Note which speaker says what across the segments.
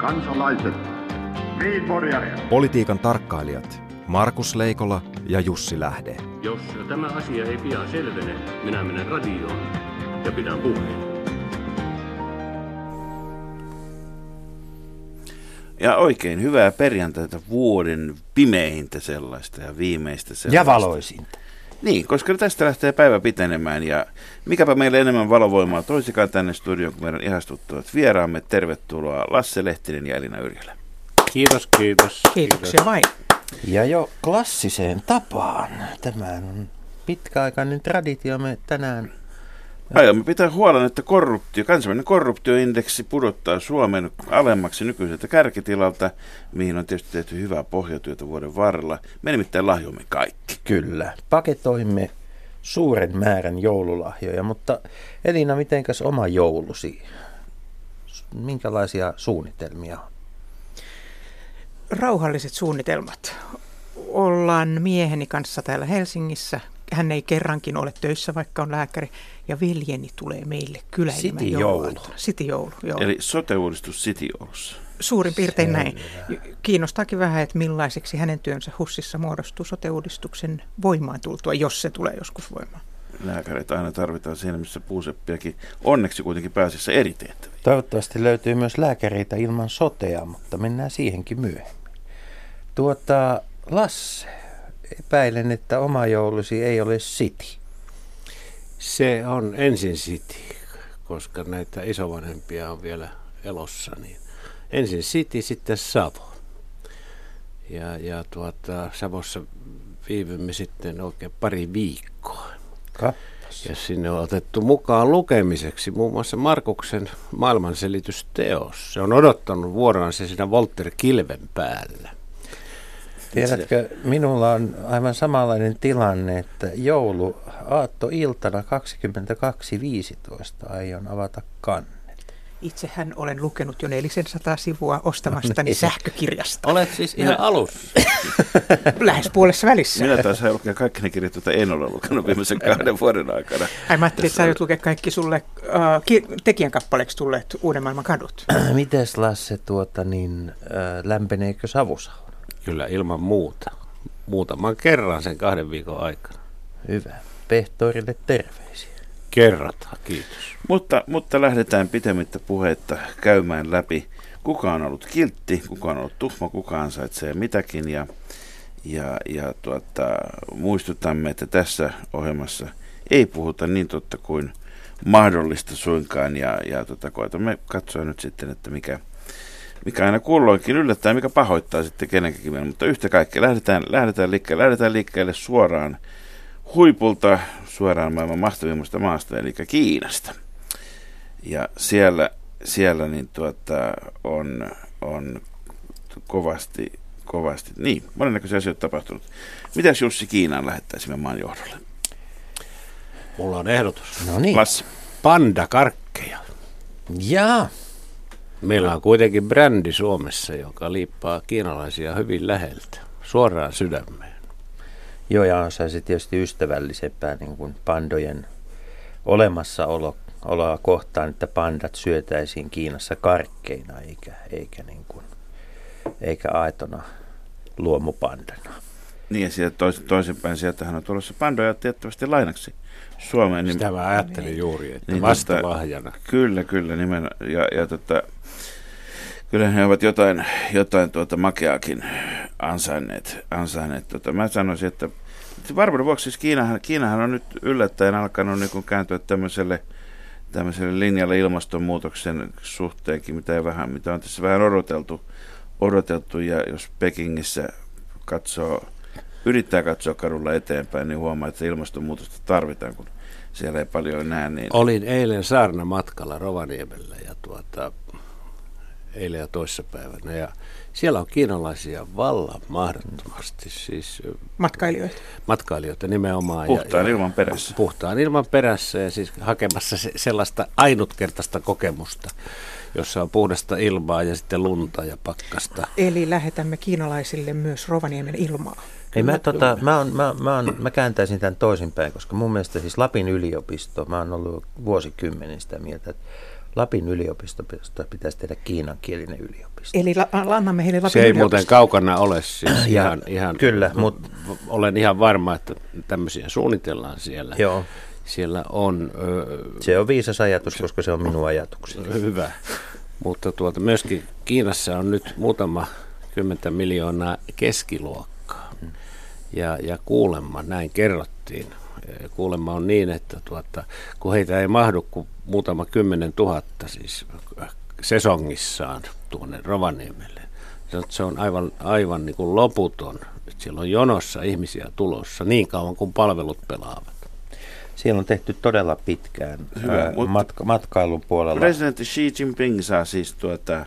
Speaker 1: kansalaiset,
Speaker 2: Politiikan tarkkailijat Markus Leikola ja Jussi Lähde.
Speaker 3: Jos tämä asia ei pian selvene, minä menen radioon ja pidän puheen.
Speaker 4: Ja oikein hyvää perjantaita vuoden pimeintä sellaista ja viimeistä sellaista.
Speaker 5: Ja valoisinta.
Speaker 4: Niin, koska tästä lähtee päivä pitenemään ja mikäpä meille enemmän valovoimaa toisikaan tänne studioon kuin meidän ihastuttavat vieraamme. Tervetuloa Lasse Lehtinen ja Elina Yrjälä.
Speaker 6: Kiitos, kiitos.
Speaker 7: Kiitoksia vain.
Speaker 5: Ja jo klassiseen tapaan. Tämä on pitkäaikainen traditiomme tänään.
Speaker 4: Aiomme pitää huolen, että korruptio, kansainvälinen korruptioindeksi pudottaa Suomen alemmaksi nykyiseltä kärkitilalta, mihin on tietysti tehty hyvää pohjatyötä vuoden varrella. Me nimittäin lahjoimme kaikki.
Speaker 5: Kyllä. Paketoimme suuren määrän joululahjoja, mutta Elina, mitenkäs oma joulusi? Minkälaisia suunnitelmia on?
Speaker 7: Rauhalliset suunnitelmat. Ollaan mieheni kanssa täällä Helsingissä. Hän ei kerrankin ole töissä, vaikka on lääkäri. Ja veljeni tulee meille kyläilemään
Speaker 5: joulu.
Speaker 7: City joulu, joo.
Speaker 4: Eli sote-uudistus City-Oulussa.
Speaker 7: Suurin piirtein näin.
Speaker 5: Selvä.
Speaker 7: Kiinnostaakin vähän, että millaiseksi hänen työnsä HUSissa muodostuu sote-uudistuksen voimaan tultua, jos se tulee joskus voimaan.
Speaker 4: Lääkäreitä aina tarvitaan siinä, missä puuseppiäkin onneksi kuitenkin pääsissä eri tehtäviin.
Speaker 5: Toivottavasti löytyy myös lääkäreitä ilman sotea, mutta mennään siihenkin myöhemmin. Tuota, Lasse, epäilen, että oma joulusi ei ole City.
Speaker 6: Se on ensin City, koska näitä isovanhempia on vielä elossa. Niin ensin City, sitten Savo. Ja, ja tuota, Savossa viivymme sitten oikein pari viikkoa.
Speaker 5: Kappas.
Speaker 6: Ja sinne on otettu mukaan lukemiseksi muun muassa Markuksen maailmanselitysteos. Se on odottanut vuoroaan se siinä Volter Kilven päällä.
Speaker 5: Tiedätkö, minulla on aivan samanlainen tilanne, että joulu aattoiltana 22.15 aion avata kannen.
Speaker 7: Itsehän olen lukenut jo 400 sivua ostamastani
Speaker 5: No niin.
Speaker 7: sähkökirjasta.
Speaker 6: Olet siis ihan alussa.
Speaker 7: Lähes puolessa välissä.
Speaker 4: Minä taas lukea kaikki ne kirjat, joita en ole lukenut viimeisen kahden vuoden aikana.
Speaker 7: Ai mä ajattelin, että sä aiot lukea kaikki sulle uh, ki- tekijän kappaleeksi tulleet Uuden maailman kadut.
Speaker 5: Mites Lasse, tuota, niin, äh, lämpeneekö savusauna?
Speaker 6: Kyllä ilman muuta. Muutaman kerran sen kahden viikon aikana.
Speaker 5: Hyvä. Pehtorille terveisiä.
Speaker 6: Kerrataan, kiitos.
Speaker 4: Mutta, mutta lähdetään pitemmittä puhetta käymään läpi, kuka on ollut kiltti, kuka on ollut tuhma, kuka ansaitsee mitäkin. Ja, ja, ja tuota, muistutamme, että tässä ohjelmassa ei puhuta niin totta kuin mahdollista suinkaan. Ja, ja tuota, koetamme katsoa nyt sitten, että mikä, mikä aina kulloinkin yllättää, mikä pahoittaa sitten kenenkin mielen. Mutta yhtä kaikkea lähdetään, lähdetään, liikkeelle, lähdetään liikkeelle suoraan huipulta, suoraan maailman mahtavimmasta maasta, eli Kiinasta. Ja siellä, siellä niin tuota, on, on kovasti, kovasti, niin, monennäköisiä asioita tapahtunut. Mitäs Jussi Kiinaan lähettäisimme maan johdolle?
Speaker 6: Mulla on ehdotus.
Speaker 5: No niin.
Speaker 4: Lasse.
Speaker 6: Pandakarkkeja.
Speaker 5: Jaa.
Speaker 6: Meillä on kuitenkin brändi Suomessa, joka liippaa kiinalaisia hyvin läheltä, suoraan sydämeen.
Speaker 5: Joo, ja on se tietysti ystävällisempää niin kuin pandojen olemassaolo oloa kohtaan, että pandat syötäisiin Kiinassa karkkeina eikä, eikä, niin kuin, eikä aitona luomupandana.
Speaker 4: Niin ja sieltä tois, toisinpäin, sieltähän on tulossa pandoja tiettävästi lainaksi Suomeen. Niin,
Speaker 6: Sitä mä ajattelin juuri, että
Speaker 4: Niin,
Speaker 6: vasta
Speaker 4: tota-
Speaker 6: lahjana.
Speaker 4: Kyllä, kyllä, nimen, ja, ja tota, kyllä he ovat jotain, jotain tuota makeakin ansainneet. ansainneet. Tota, mä sanoisin, että varmuuden vuoksi siis Kiinahan, Kiinahan on nyt yllättäen alkanut niin kuin kääntyä tämmöiselle, tämmöiselle linjalle ilmastonmuutoksen suhteenkin, mitä, ei vähän, mitä on tässä vähän odoteltu, odoteltu ja jos Pekingissä katsoo, yrittää katsoa kadulla eteenpäin, niin huomaa, että ilmastonmuutosta tarvitaan, kun siellä ei paljon näe. Niin
Speaker 6: Olin eilen saarna matkalla Rovaniemellä ja tuota, eilen ja toissapäivänä. Ja siellä on kiinalaisia vallan mahdottomasti, siis
Speaker 7: Matkailijoita.
Speaker 6: matkailijoita nimenomaan.
Speaker 4: Puhtaan
Speaker 6: ja,
Speaker 4: ilman perässä.
Speaker 6: Puhtaan ilman perässä ja siis hakemassa se, sellaista ainutkertaista kokemusta, jossa on puhdasta ilmaa ja sitten lunta ja pakkasta.
Speaker 7: Eli lähetämme kiinalaisille myös Rovaniemen ilmaa.
Speaker 5: Ei, mä, tota, mä, on, mä, mä, on, mä kääntäisin tämän toisinpäin, koska mun mielestä siis Lapin yliopisto, mä oon ollut vuosikymmenen sitä mieltä, että Lapin yliopistosta pitäisi tehdä kiinankielinen yliopisto.
Speaker 7: Eli la- annamme heille Lapin
Speaker 6: Se ei muuten kaukana ole siis
Speaker 5: Ja-
Speaker 6: ihan, ihan,
Speaker 5: kyllä, mut-
Speaker 6: olen ihan varma, että tämmöisiä suunnitellaan siellä.
Speaker 5: Joo,
Speaker 6: Siellä on ö,
Speaker 5: se on viisas ajatus, koska se on minun ajatukseni.
Speaker 6: hyvä, mutta tuota, myöskin Kiinassa on nyt muutama kymmentä miljoonaa keskiluokkaa. Ja, ja kuulemma, näin kerrottiin, kuulemma on niin, että tuota, kun heitä ei mahdu kuin muutama kymmenen tuhatta siis äh, sesongissaan tuonne Rovaniemelle, se on- aivan, aivan niin kuin loputon. että Siellä on jonossa ihmisiä tulossa niin kauan kuin palvelut pelaavat.
Speaker 5: Siellä on tehty todella pitkään
Speaker 4: Hyvä,
Speaker 5: ää,
Speaker 4: mutta-
Speaker 5: matka, matkailun puolella.
Speaker 4: Presidentti Xi Jinping saa siis tuota äh,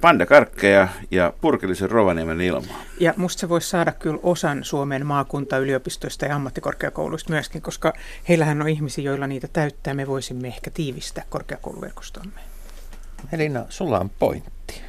Speaker 4: pandakarkkeja ja purkillisen Rovaniemen ilmaa.
Speaker 7: Ja musta se voisi saada kyllä osan Suomen maakuntayliopistoista ja ammattikorkeakouluista myöskin, koska heillähän on ihmisiä, joilla niitä täyttää. Me voisimme ehkä tiivistää korkeakouluverkostomme.
Speaker 5: Elina, sulla on pointti.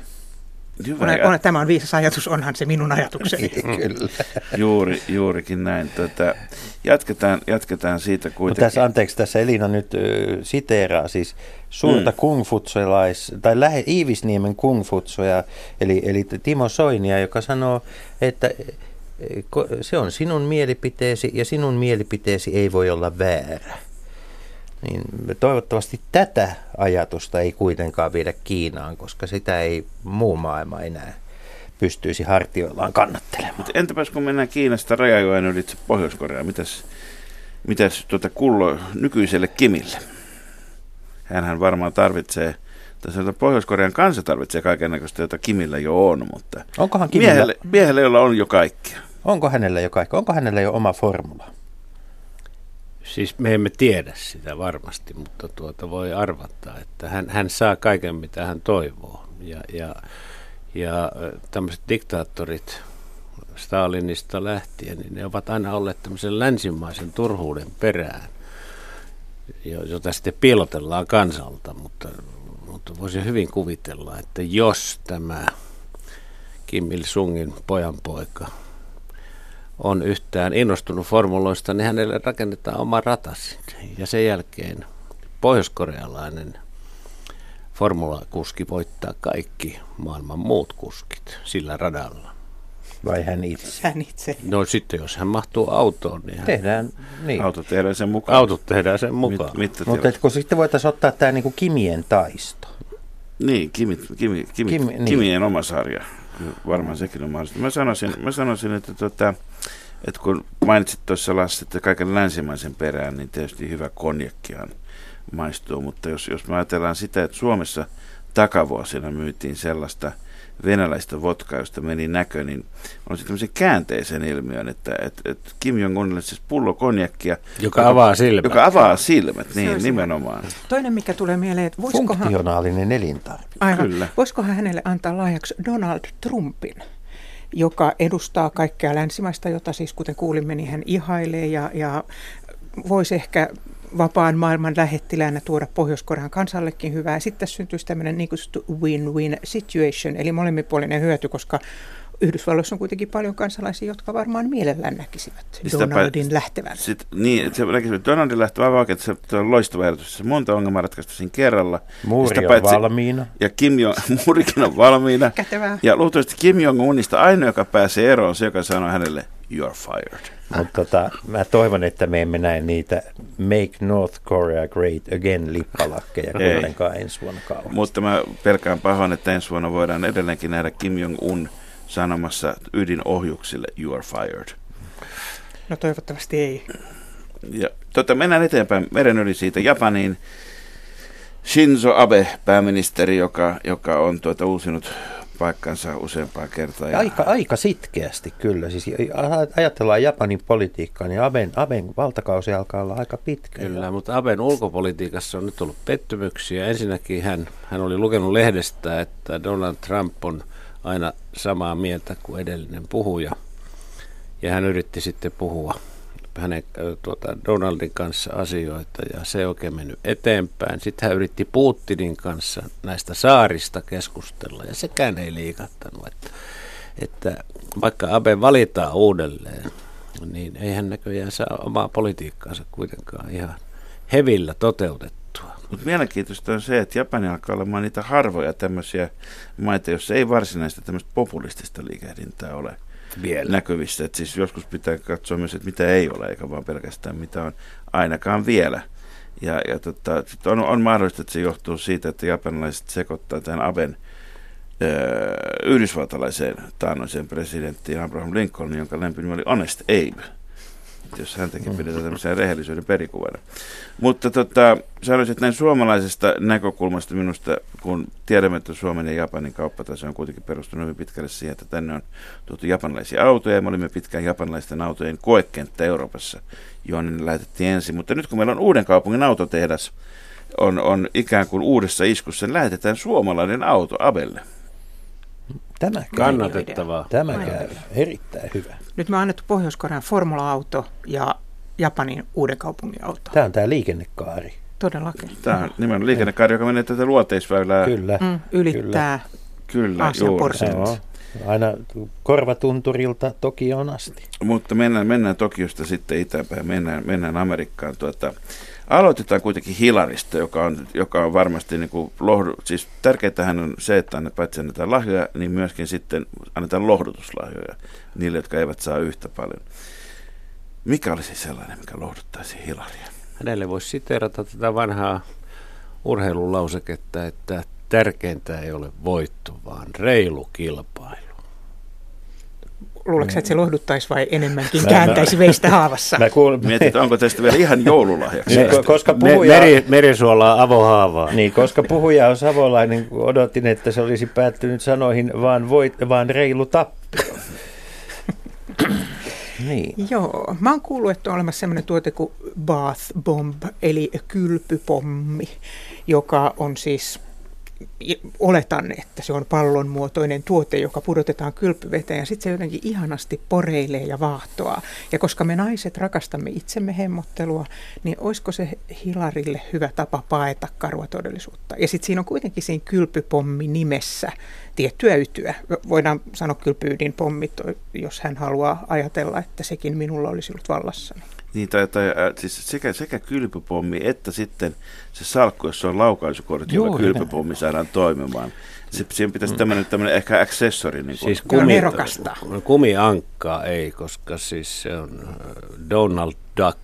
Speaker 4: Hyvä,
Speaker 7: On, tämä on viisas ajatus, onhan se minun ajatukseni.
Speaker 5: Kyllä.
Speaker 4: Juuri, juurikin näin. Tota, jatketaan, jatketaan siitä kuitenkin.
Speaker 5: tässä, anteeksi, tässä Elina nyt ö, siteeraa siis suurta
Speaker 4: Mm.
Speaker 5: mm. kungfutsolais, tai lähe, Iivisniemen kungfutsoja, eli, eli Timo Soinia, joka sanoo, että e, se on sinun mielipiteesi ja sinun mielipiteesi ei voi olla väärä. Niin toivottavasti tätä ajatusta ei kuitenkaan viedä Kiinaan, koska sitä ei muu maailma enää pystyisi hartioillaan kannattelemaan.
Speaker 4: Mutta entäpäs kun mennään Kiinasta rajajoen ylitse Pohjois-Koreaan, mitäs, mitäs tuota kullo nykyiselle Kimille? Hänhän varmaan tarvitsee, tai sanotaan, Pohjois-Korean kansa tarvitsee kaiken näköistä, jota Kimillä jo on, mutta
Speaker 5: Onkohan Kimillä,
Speaker 4: miehelle, miehelle, jolla on jo kaikkea.
Speaker 5: onko hänellä jo kaikki, onko hänellä jo oma formula?
Speaker 6: Siis me emme tiedä sitä varmasti, mutta tuota voi arvata, että hän, hän saa kaiken mitä hän toivoo. Ja, ja, ja tämmöiset diktaattorit Stalinista lähtien, niin ne ovat aina olleet tämmöisen länsimaisen turhuuden perään, jo- jota sitten piilotellaan kansalta, mutta, mutta voisin hyvin kuvitella, että jos tämä Kim Il-sungin pojanpoika on yhtään innostunut formuloista, niin hänelle rakennetaan oma ratas. Ja sen jälkeen pohjoiskorealainen formulakuski voittaa kaikki maailman muut kuskit sillä radalla.
Speaker 5: Vai hän itse?
Speaker 7: Hän itse.
Speaker 6: No sitten jos hän mahtuu autoon, niin hän,
Speaker 5: Tehdään niin.
Speaker 4: Auto tehdään sen mukaan.
Speaker 6: autot tehdään sen mukaan.
Speaker 4: Mit, mit,
Speaker 5: Mutta kun sitten voitaisiin ottaa tämä niinku Kimien taisto.
Speaker 4: Niin, Kimi, Kimi, Kimi,
Speaker 5: Kimi-
Speaker 4: Kimi,
Speaker 5: niin.
Speaker 4: Kimien oma sarja. Varmaan sekin on mahdollista. Mä sanoisin, mä sanoisin että, tota, että kun mainitsit tuossa Lassi, että kaiken länsimaisen perään, niin tietysti hyvä konjakkihan maistuu. Mutta jos, jos me ajatellaan sitä, että Suomessa takavuosina myytiin sellaista venäläistä vodkaa, josta meni näkö, niin on sitten tämmöisen käänteisen ilmiön, että, että, että Kim Jong-unille siis pullo konjakkia,
Speaker 6: Joka avaa silmät.
Speaker 4: joka avaa silmät, niin nimenomaan.
Speaker 7: Toinen, mikä tulee mieleen, että voisikohan,
Speaker 5: Funktionaalinen elintarvike.
Speaker 7: aivan,
Speaker 4: Kyllä.
Speaker 7: voisikohan hänelle antaa lahjaksi Donald Trumpin, joka edustaa kaikkea länsimaista, jota siis kuten kuulimme, niin hän ihailee ja, ja voisi ehkä vapaan maailman lähettiläänä tuoda Pohjois-Korean kansallekin hyvää. Ja sitten tässä syntyisi tämmöinen niin kutsuttu win-win situation, eli molemminpuolinen hyöty, koska Yhdysvalloissa on kuitenkin paljon kansalaisia, jotka varmaan mielellään näkisivät
Speaker 4: Sitäpä-
Speaker 7: Donaldin lähtevän.
Speaker 4: Sit, niin, että se näkisi, että Donaldin aivan oikein, että se on loistava ehdotus. Se monta ongelmaa ratkaista siinä kerralla.
Speaker 5: Muuri
Speaker 4: Sitä
Speaker 5: on
Speaker 4: paitsi-
Speaker 5: valmiina.
Speaker 4: Ja Kim Jong, muurikin on valmiina.
Speaker 7: Kätevää.
Speaker 4: Ja luultavasti Kim Jong-unista ainoa, joka pääsee eroon, on se, joka sanoo hänelle, you're fired.
Speaker 5: Mutta tota, mä toivon, että me emme näe niitä Make North Korea Great Again lippalakkeja kuitenkaan ensi vuonna kauan.
Speaker 4: Mutta mä pelkään pahoin, että ensi vuonna voidaan edelleenkin nähdä Kim Jong-un sanomassa ydinohjuksille, you are fired.
Speaker 7: No toivottavasti ei.
Speaker 4: Ja tota, mennään eteenpäin meren yli siitä Japaniin. Shinzo Abe, pääministeri, joka, joka on tuota uusinut paikkansa useampaa kertaa.
Speaker 5: Ja Aika, aika sitkeästi kyllä. Siis ajatellaan Japanin politiikkaa, niin Aben, Aben valtakausi alkaa olla aika pitkä.
Speaker 6: Kyllä, mutta Aben ulkopolitiikassa on nyt ollut pettymyksiä. Ensinnäkin hän, hän oli lukenut lehdestä, että Donald Trump on aina samaa mieltä kuin edellinen puhuja. Ja hän yritti sitten puhua hänen tuota, Donaldin kanssa asioita ja se ei oikein mennyt eteenpäin. Sitten hän yritti Putinin kanssa näistä saarista keskustella ja sekään ei liikattanut. Että, että vaikka Abe valitaan uudelleen, niin ei hän näköjään saa omaa politiikkaansa kuitenkaan ihan hevillä toteutettua.
Speaker 4: Mutta mielenkiintoista on se, että Japani alkaa olemaan niitä harvoja tämmöisiä maita, joissa ei varsinaista tämmöistä populistista liikehdintää ole
Speaker 6: Vielä.
Speaker 4: näkyvissä. Et siis joskus pitää katsoa myös, että mitä ei ole, eikä vaan pelkästään mitä on ainakaan vielä. Ja, ja tota, on, on mahdollista, että se johtuu siitä, että japanilaiset sekoittaa tämän Aben öö, yhdysvaltalaiseen taannoiseen presidenttiin Abraham Lincoln, jonka lempinimi oli Honest Abe. Jos häntäkin pidetään tämmöisen rehellisyyden perikuvana. Mutta tota, sanoisin, näin suomalaisesta näkökulmasta minusta, kun tiedämme, että Suomen ja Japanin kauppatase on kuitenkin perustunut hyvin pitkälle siihen, että tänne on tuotu japanilaisia autoja, ja me olimme pitkään japanilaisten autojen koekenttä Euroopassa, jonne ne lähetettiin ensin. Mutta nyt kun meillä on uuden kaupungin autotehdas, on, on ikään kuin uudessa iskussa, niin lähetetään suomalainen auto Abelle.
Speaker 5: Tämä käy.
Speaker 6: Kannatettavaa.
Speaker 5: Tämä käy. Erittäin hyvä.
Speaker 7: Nyt me on annettu Pohjois-Korean formula-auto ja Japanin uuden kaupungin auto.
Speaker 5: Tämä on tämä liikennekaari.
Speaker 7: Todellakin.
Speaker 4: Tämä on nimenomaan liikennekaari, joka menee tätä luoteisväylää.
Speaker 5: Kyllä.
Speaker 7: Mm, ylittää
Speaker 4: Kyllä,
Speaker 7: Aasian
Speaker 4: se.
Speaker 5: Joo. Aina korvatunturilta Tokioon asti.
Speaker 4: Mutta mennään, mennään Tokiosta sitten itäpäin, mennään, mennään Amerikkaan. Tuota, aloitetaan kuitenkin Hilarista, joka on, joka on varmasti niin kuin lohdu, siis tärkeintähän on se, että paitsi annetaan lahjoja, niin myöskin sitten annetaan lohdutuslahjoja niille, jotka eivät saa yhtä paljon. Mikä olisi sellainen, mikä lohduttaisi Hilaria?
Speaker 6: Hänelle voisi siteerata tätä vanhaa urheilulauseketta, että tärkeintä ei ole voitto, vaan reilu kilpailu.
Speaker 7: Luuletko että se lohduttaisi vai enemmänkin kääntäisi veistä haavassa?
Speaker 5: Mä kuul...
Speaker 4: Mietit, että onko tästä vielä ihan joululahjaksi?
Speaker 5: Me, ko- koska
Speaker 6: Me,
Speaker 5: puhuja...
Speaker 6: meri, merisuolaa avohaavaa.
Speaker 5: Niin, koska puhuja on savolainen, kun odotin, että se olisi päättynyt sanoihin vaan, voit, vaan reilu tappio. niin.
Speaker 7: Joo, mä oon kuullut, että on olemassa sellainen tuote kuin bath bomb, eli kylpypommi, joka on siis, oletan, että se on pallonmuotoinen tuote, joka pudotetaan kylpyveteen ja sitten se jotenkin ihanasti poreilee ja vaahtoaa. Ja koska me naiset rakastamme itsemme hemmottelua, niin olisiko se Hilarille hyvä tapa paeta karua todellisuutta? Ja sitten siinä on kuitenkin siinä kylpypommi nimessä tiettyä ytyä. Voidaan sanoa kylpyydin pommit, jos hän haluaa ajatella, että sekin minulla olisi ollut vallassa.
Speaker 4: Niin, tai, tai äh, siis sekä, sekä kylpypommi että sitten se salkku, jossa on laukaisukortti, jolla kylpypommi saadaan toimimaan. Se, siihen pitäisi tämmöinen, tämmöinen ehkä accessori. Niin kuin,
Speaker 6: Siis kumi,
Speaker 7: nerokasta.
Speaker 6: kumiankkaa ei, koska siis se on äh, Donald Duck.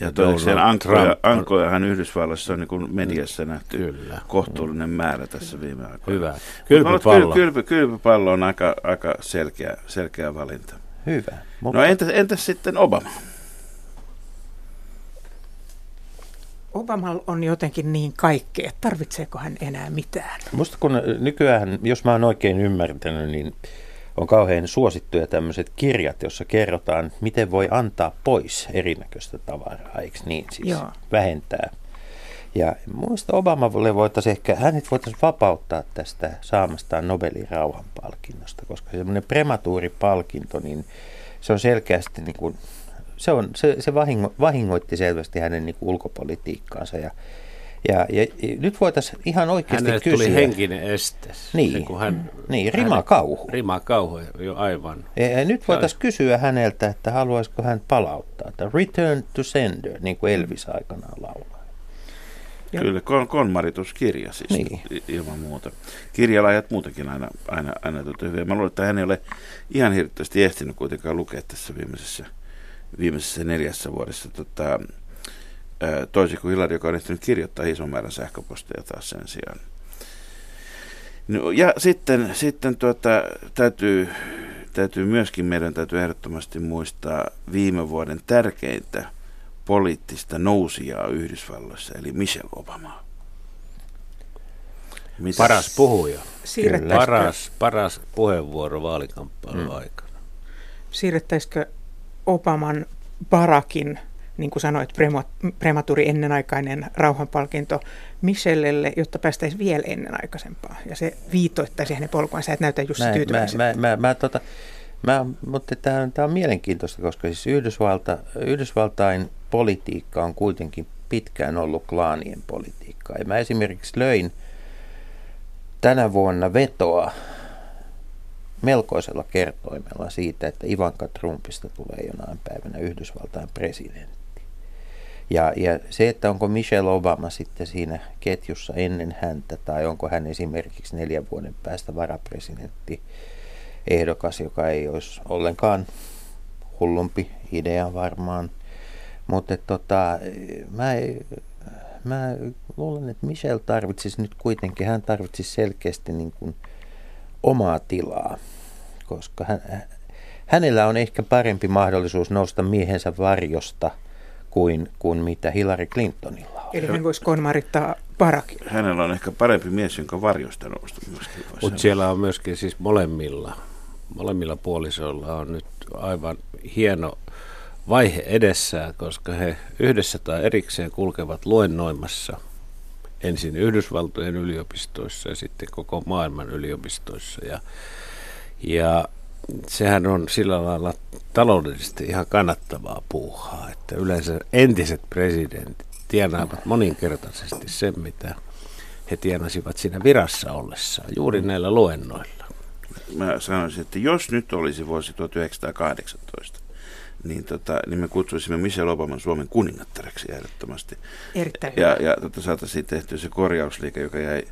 Speaker 4: ja toisekseen ankoja, ankojahan Yhdysvalloissa on niin kuin mediassa nähty
Speaker 6: Kyllä.
Speaker 4: kohtuullinen määrä tässä viime aikoina.
Speaker 6: Hyvä.
Speaker 4: Kylpypallo.
Speaker 6: Kylpypallo.
Speaker 4: Kylpy, kylpypallo on aika, aika selkeä, selkeä valinta.
Speaker 5: Hyvä.
Speaker 4: No entäs, entäs sitten Obama?
Speaker 7: Obama on jotenkin niin kaikkea, että tarvitseeko hän enää mitään?
Speaker 5: Musta kun nykyään, jos mä oon oikein ymmärtänyt, niin on kauhean suosittuja tämmöiset kirjat, jossa kerrotaan, miten voi antaa pois erinäköistä tavaraa, eikö niin? Siis
Speaker 7: Joo.
Speaker 5: vähentää. Ja muista Obamalle voitaisiin ehkä, hänet voitaisiin vapauttaa tästä saamastaan Nobelin rauhanpalkinnosta, koska semmoinen prematuuripalkinto, niin se on selkeästi niin kuin, se, on, se, se vahingo, vahingoitti selvästi hänen niin kuin ulkopolitiikkaansa ja, ja, ja, ja nyt voitaisiin ihan oikeasti
Speaker 6: Hänelle
Speaker 5: kysyä.
Speaker 6: tuli henkinen este.
Speaker 5: Niin.
Speaker 6: Se, kun hän,
Speaker 5: Niin, rimakauhu.
Speaker 6: Rima kauhu, jo aivan.
Speaker 5: Ja, ja nyt voitaisiin kysyä häneltä, että haluaisiko hän palauttaa. Että return to sender, niin kuin Elvis aikanaan laulaa.
Speaker 7: Joo.
Speaker 4: Kyllä, kon, konmarituskirja siis
Speaker 5: Niin.
Speaker 4: ilman muuta. Kirjalajat muutenkin aina, aina, aina tuota hyviä. Mä luulen, että hän ei ole ihan hirveästi ehtinyt kuitenkaan lukea tässä viimeisessä, viimeisessä neljässä vuodessa. Tota, toisin kuin Hilari, joka on ehtinyt kirjoittaa ison määrän sähköposteja taas sen sijaan. No, ja sitten, sitten tuota, täytyy, täytyy myöskin, meidän täytyy ehdottomasti muistaa viime vuoden tärkeintä poliittista nousijaa Yhdysvalloissa, eli Michelle Obama. Mitäs-
Speaker 6: Paras puhuja. Paras, paras puheenvuoro vaalikamppailun
Speaker 5: Mm.
Speaker 6: aikana.
Speaker 7: siirrettäisikö Obaman Barakin, niin kuin sanoit, prema- prematuri ennenaikainen rauhanpalkinto Michellelle, jotta päästäisiin vielä ennenaikaisempaa. Ja se viitoittaisi hänen polkuaan. Sä et näytä
Speaker 5: mä,
Speaker 7: tyytyväiseltä.
Speaker 5: mä, mä, mä, tota, mä, mutta tämä on, on mielenkiintoista, koska siis Yhdysvalta, Yhdysvaltain politiikka on kuitenkin pitkään ollut klaanien politiikkaa. Ja mä esimerkiksi löin tänä vuonna vetoa melkoisella kertoimella siitä, että Ivanka Trumpista tulee jonain päivänä Yhdysvaltain presidentti. Ja, ja se, että onko Michelle Obama sitten siinä ketjussa ennen häntä, tai onko hän esimerkiksi neljän vuoden päästä varapresidentti ehdokas, joka ei olisi ollenkaan hullumpi idea varmaan. Mutta tota, mä, mä luulen, että Michelle tarvitsisi nyt kuitenkin, hän tarvitsisi selkeästi niin kuin omaa tilaa, koska hän, hänellä on ehkä parempi mahdollisuus nousta miehensä varjosta kuin, kuin mitä Hillary Clintonilla on.
Speaker 7: Eli hän voisi konmarittaa Barackilla.
Speaker 4: Hänellä on ehkä parempi mies, jonka varjosta nousta myöskin.
Speaker 6: Mutta siellä on myöskin siis molemmilla, molemmilla puolisoilla on nyt aivan hieno vaihe edessään, koska he yhdessä tai erikseen kulkevat luennoimassa ensin Yhdysvaltojen yliopistoissa ja sitten koko maailman yliopistoissa. Ja, ja sehän on sillä lailla taloudellisesti ihan kannattavaa puuhaa, että yleensä entiset presidentit tienaavat moninkertaisesti sen, mitä he tienasivat siinä virassa ollessaan, juuri näillä luennoilla.
Speaker 4: Mä sanoisin, että jos nyt olisi vuosi 1918, niin, tota, niin me kutsuisimme Michelle Obaman Suomen kuningattareksi ehdottomasti.
Speaker 7: Erittäin
Speaker 4: Ja,
Speaker 7: hyvä.
Speaker 4: ja tota, saataisiin tehtyä se korjausliike, joka jäi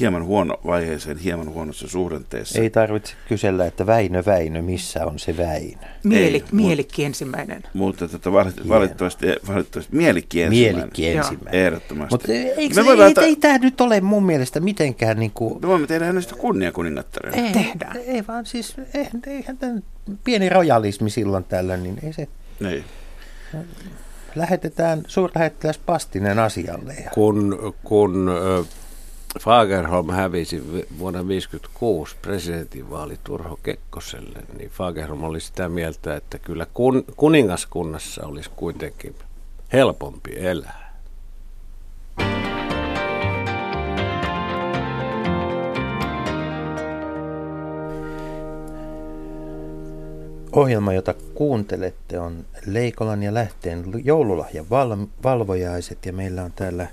Speaker 4: hieman huono vaiheeseen, hieman huonossa suhdanteessa.
Speaker 5: Ei tarvitse kysellä, että Väinö Väinö, missä on se Väinö?
Speaker 7: Mieli,
Speaker 4: ei, mut-
Speaker 7: mielikki ensimmäinen.
Speaker 4: Mutta tota, valit- valitettavasti, valitettavasti mielikki ensimmäinen.
Speaker 5: Mielikki ensimmäinen.
Speaker 4: Ehdottomasti.
Speaker 5: Mutta eikö,
Speaker 4: Me
Speaker 5: ei,
Speaker 4: voidaan
Speaker 5: ei, ei tämä nyt ole mun mielestä mitenkään niin kuin...
Speaker 4: Me voimme tehdä hänestä kunniakuningattarena.
Speaker 5: Ei,
Speaker 7: Tehdään.
Speaker 5: Ei vaan siis, eihän, eihän tämän pieni rojalismi silloin tällöin, niin ei se...
Speaker 4: Ei.
Speaker 5: Lähetetään suurlähettiläs Pastinen asialle. Ja...
Speaker 6: Kun, kun ö, Fagerholm hävisi vi- vuonna 1956 presidentinvaali Turho Kekkoselle, niin Fagerholm oli sitä mieltä, että kyllä kun, kuningaskunnassa olisi kuitenkin helpompi elää.
Speaker 5: Ohjelma, jota kuuntelette, on Leikolan ja Lähteen joululahjan val- valvojaiset ja meillä on täällä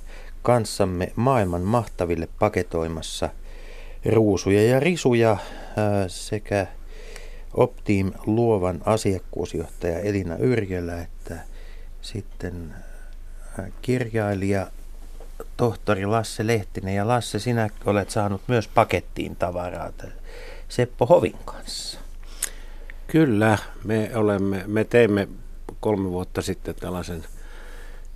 Speaker 5: kanssamme maailman mahtaville paketoimassa ruusuja ja risuja ää, sekä Optim luovan asiakkuusjohtaja Elina Yrjölä että sitten ää, kirjailija tohtori Lasse Lehtinen. Ja Lasse, sinä olet saanut myös pakettiin tavaraa Seppo Hovin kanssa.
Speaker 6: Kyllä, me, olemme, me teimme kolme vuotta sitten tällaisen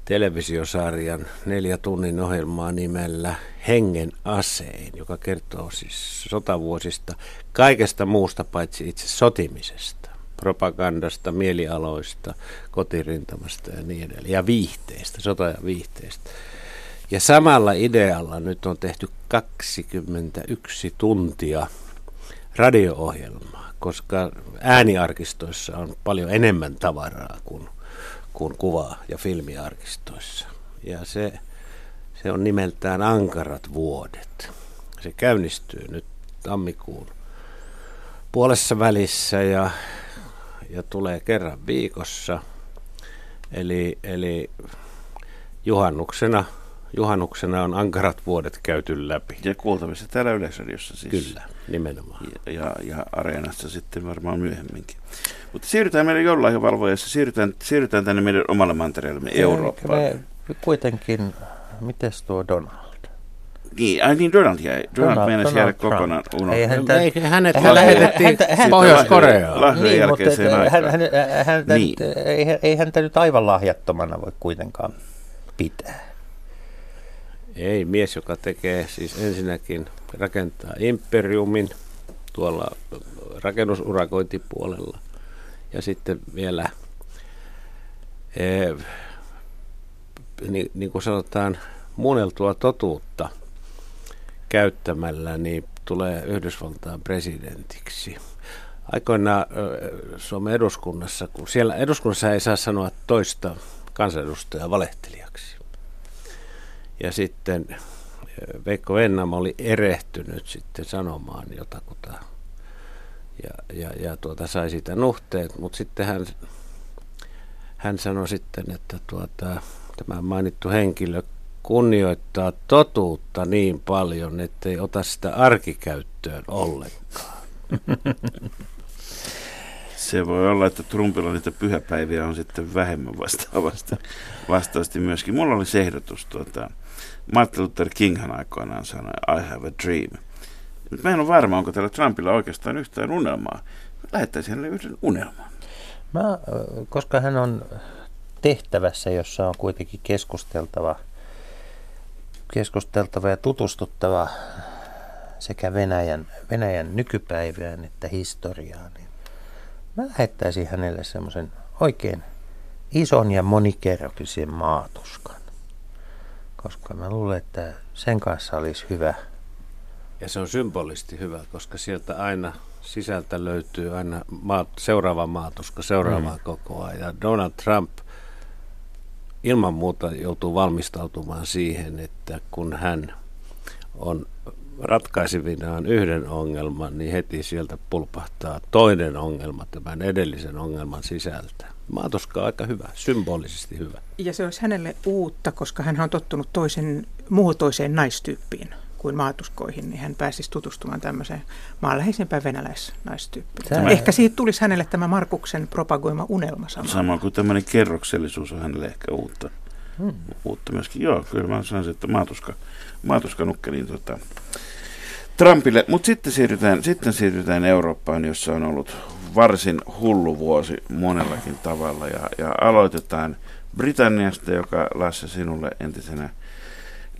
Speaker 6: televisiosarjan neljä tunnin ohjelmaa nimellä Hengen asein, joka kertoo siis sotavuosista kaikesta muusta paitsi itse sotimisesta, propagandasta, mielialoista, kotirintamasta ja niin edelleen, ja viihteistä, sota- ja viihteistä. Ja samalla idealla nyt on tehty 21 tuntia radio-ohjelmaa, koska ääniarkistoissa on paljon enemmän tavaraa kuin, kuin kuva- ja filmiarkistoissa. Ja se, se on nimeltään Ankarat vuodet. Se käynnistyy nyt tammikuun puolessa välissä ja, ja tulee kerran viikossa. Eli, eli juhannuksena, juhannuksena on Ankarat vuodet käyty läpi.
Speaker 4: Ja kuultavissa täällä Yleisradiossa siis.
Speaker 6: Kyllä, nimenomaan.
Speaker 4: Ja, ja, ja Areenassa sitten varmaan myöhemminkin. Mutta siirrytään meidän joululahjavalvojassa, siirrytään, siirrytään tänne meidän omalle mantereellemme Eurooppaan.
Speaker 5: Me kuitenkin, mites tuo Donald?
Speaker 4: Niin, ai niin Donald jäi. Donald,
Speaker 5: Donald-
Speaker 4: meinasi jäädä
Speaker 5: Trump.
Speaker 4: kokonaan
Speaker 5: Ei
Speaker 4: unohtaa.
Speaker 5: häntä-
Speaker 6: Eikö hänet
Speaker 5: Hän-
Speaker 6: lähetettiin
Speaker 5: häntä-
Speaker 6: Pohjois-Koreaan?
Speaker 4: Lahden
Speaker 5: Niin, mutta hän,
Speaker 4: aikaan.
Speaker 5: hän, häntä,
Speaker 4: Niin.
Speaker 5: ei, ei häntä nyt aivan lahjattomana voi kuitenkaan pitää.
Speaker 6: Ei, mies, joka tekee siis ensinnäkin rakentaa imperiumin tuolla rakennusurakointipuolella ja sitten vielä, eh, niin, niin kuin sanotaan, muunneltua totuutta käyttämällä, niin tulee Yhdysvaltain presidentiksi. Aikoinaan ö, Suomen eduskunnassa, kun siellä eduskunnassa ei saa sanoa toista kansanedustajaa valehtelijaksi. Ja sitten eh, Veikko Vennamo oli erehtynyt sitten sanomaan jotakuta ja, ja, ja tuota, sai siitä nuhteet, mutta sitten hän, hän sanoi sitten, että tuota, tämä mainittu henkilö kunnioittaa totuutta niin paljon, ettei ota sitä arkikäyttöön ollenkaan.
Speaker 4: Se voi olla, että Trumpilla niitä pyhäpäiviä on sitten vähemmän vastaavasti, vastaavasti myöskin. Mulla oli se ehdotus, tuota, Martin Luther Kinghan aikoinaan sanoi, I have a dream. Nyt mä en ole varma, onko tällä Trumpilla oikeastaan yhtään unelmaa. Lähettäisin hänelle yhden unelman.
Speaker 5: Mä, koska hän on tehtävässä, jossa on kuitenkin keskusteltava, keskusteltava ja tutustuttava sekä Venäjän, Venäjän nykypäivään että historiaan, niin mä lähettäisin hänelle semmoisen oikein ison ja monikerrokisen maatuskan. Koska mä luulen, että sen kanssa olisi hyvä.
Speaker 6: Ja se on symbolisti hyvä, koska sieltä aina sisältä löytyy aina maat, seuraava maatuska seuraavaa mm. kokoa. Ja Donald Trump ilman muuta joutuu valmistautumaan siihen, että kun hän on ratkaisevinaan yhden ongelman, niin heti sieltä pulpahtaa toinen ongelma tämän edellisen ongelman sisältä. Maatuska on aika hyvä, symbolisesti hyvä.
Speaker 7: Ja se olisi hänelle uutta, koska hän on tottunut toisen muotoiseen naistyyppiin kuin maatuskoihin, niin hän pääsisi tutustumaan tämmöiseen maanläheisempään venäläisnaistyyppiin. Tämä... Ehkä siitä tulisi hänelle tämä Markuksen propagoima unelma sama.
Speaker 4: Sama kuin tämmöinen kerroksellisuus on hänelle ehkä uutta. Hmm. Uutta myöskin. Joo, kyllä mä sanoisin, että maatuska, maatuska nukkeliin tota, Trumpille. Mutta sitten siirrytään, sitten siirrytään Eurooppaan, jossa on ollut varsin hullu vuosi monellakin tavalla. Ja, ja aloitetaan Britanniasta, joka Lasse sinulle entisenä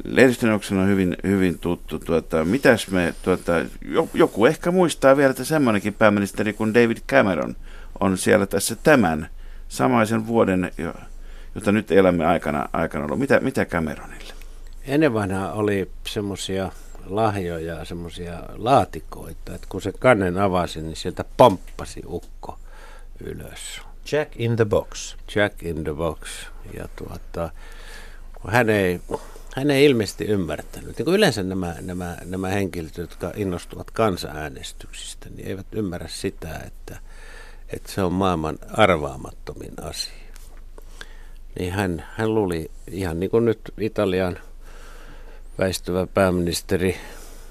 Speaker 4: lehdistönjoksena on hyvin, hyvin tuttu. Tuota, mitäs me, tuota, joku ehkä muistaa vielä, että semmoinenkin pääministeri kuin David Cameron on siellä tässä tämän samaisen vuoden, jota nyt elämme aikana, aikana ollut. Mitä, mitä Cameronille?
Speaker 6: Ennen vanhaa oli semmoisia lahjoja, semmoisia laatikoita, että kun se kannen avasi, niin sieltä pomppasi ukko ylös.
Speaker 5: Jack in the box.
Speaker 6: Jack in the box. Ja tuota, kun hän ei hän ei ilmeisesti ymmärtänyt. Niin kuin yleensä nämä, nämä, nämä henkilöt, jotka innostuvat kansanäänestyksistä, niin eivät ymmärrä sitä, että, että se on maailman arvaamattomin asia. Niin hän, hän luuli, ihan niin kuin nyt Italian väistyvä pääministeri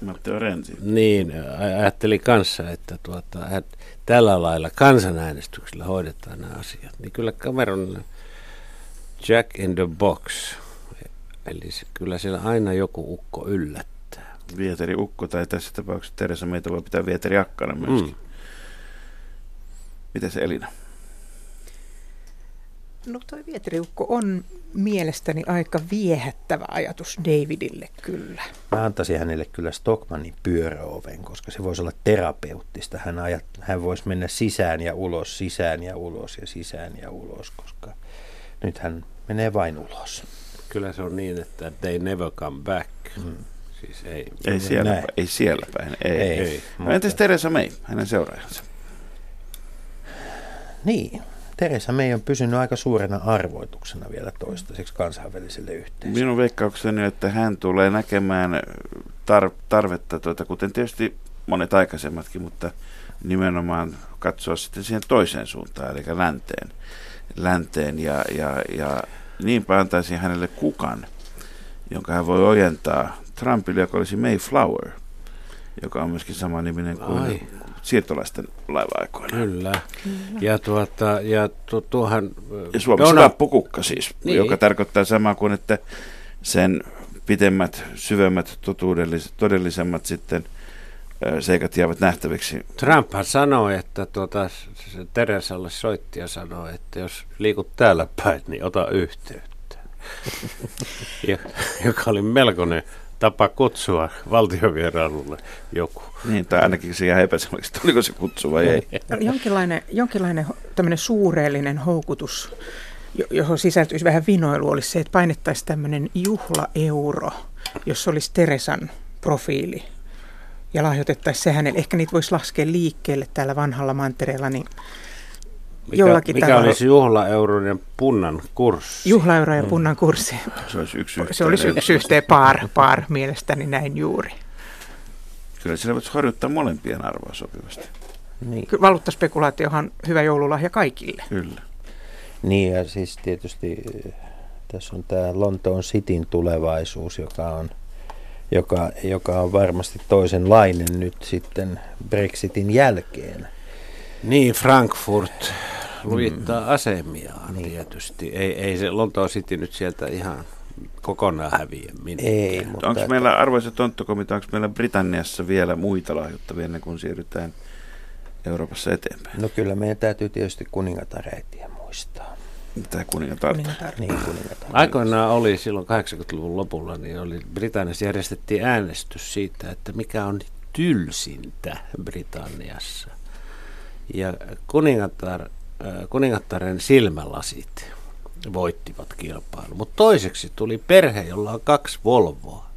Speaker 4: Matteo Renzi.
Speaker 6: Niin, ajatteli kanssa, että tuota, hän, tällä lailla kansanäänestyksellä hoidetaan nämä asiat. Niin kyllä Cameron Jack in the Box – Eli se, kyllä siellä aina joku ukko yllättää.
Speaker 4: Vieteri ukko tai tässä tapauksessa Teresa meitä voi pitää Vieteri akkana myöskin. Mm. Se Elina?
Speaker 7: No toi Vieteriukko on mielestäni aika viehättävä ajatus Davidille kyllä.
Speaker 5: Mä antaisin hänelle kyllä Stockmanin pyöräoven, koska se voisi olla terapeuttista. Hän, ajat, hän voisi mennä sisään ja ulos, sisään ja ulos ja sisään ja ulos, koska nyt hän menee vain ulos
Speaker 6: kyllä se on niin, että they never come back. Mm.
Speaker 4: Siis ei, ei, siellä, näin. ei siellä päin. Ei. ei, ei no entäs Teresa May, hänen seuraajansa?
Speaker 5: Niin, Teresa May on pysynyt aika suurena arvoituksena vielä toistaiseksi kansainväliselle yhteisölle.
Speaker 4: Minun veikkaukseni on, että hän tulee näkemään tar- tarvetta, tuota, kuten tietysti monet aikaisemmatkin, mutta nimenomaan katsoa sitten siihen toiseen suuntaan, eli länteen. länteen ja, ja, ja niinpä antaisin hänelle kukan, jonka hän voi ojentaa Trumpille, joka olisi Mayflower, joka on myöskin sama niminen kuin Ai. Siirtolaisten laiva-aikoina.
Speaker 6: Kyllä. Ja, tuota, ja tu, tuohan...
Speaker 4: Ja Suomessa Dona... pukukka siis, niin. joka tarkoittaa samaa kuin, että sen pitemmät, syvemmät, todellisemmat sitten seikat jäävät nähtäviksi.
Speaker 6: Trump sanoi, että tuota, se Teresalle soitti ja sanoi, että jos liikut täällä päin, niin ota yhteyttä. ja, joka oli melkoinen tapa kutsua valtiovierailulle joku.
Speaker 4: Niin, tai ainakin se ihan epäselväksi, oliko se kutsu vai ei.
Speaker 7: Jonkinlainen, jonkinlainen tämmöinen suureellinen houkutus, johon sisältyisi vähän vinoilu, olisi se, että painettaisiin tämmöinen juhlaeuro, jos olisi Teresan profiili ja lahjoitettaisiin se hänelle. Ehkä niitä voisi laskea liikkeelle täällä vanhalla mantereella, niin
Speaker 6: mikä, jollakin mikä tavalla. olisi juhlaeuroinen punnan kurssi?
Speaker 7: Juhlaeuro ja mm. punnan kurssi.
Speaker 4: Se olisi yksi yhteen.
Speaker 7: Se olisi yksi yhteen paar, paar mielestäni näin juuri.
Speaker 4: Kyllä siellä voisi harjoittaa molempien arvoa sopivasti.
Speaker 7: Niin. Valuuttaspekulaatiohan on hyvä joululahja kaikille.
Speaker 4: Kyllä.
Speaker 5: Niin ja siis tietysti eh, tässä on tämä Lontoon Cityn tulevaisuus, joka on – joka, joka on varmasti toisenlainen nyt sitten Brexitin jälkeen.
Speaker 6: Niin, Frankfurt lujittaa mm. asemiaan niin. tietysti. Ei, ei se Lontoon City nyt sieltä ihan kokonaan häviä minnekään.
Speaker 5: Ei, mutta
Speaker 4: Onko meillä, arvoisa tonttokomita, onko meillä Britanniassa vielä muita lahjoittavia ennen kuin siirrytään Euroopassa eteenpäin?
Speaker 5: No kyllä meidän täytyy tietysti kuningatarreittiä muistaa.
Speaker 4: Mitä kuningatar?
Speaker 7: Kuningatar.
Speaker 5: Niin, kuningatar.
Speaker 6: Aikoinaan oli silloin 80-luvun lopulla, niin oli Britanniassa järjestettiin äänestys siitä, että mikä on tylsintä Britanniassa. Ja kuningatar, äh, kuningattaren silmälasit voittivat kilpailun. Mutta toiseksi tuli perhe, jolla on kaksi Volvoa.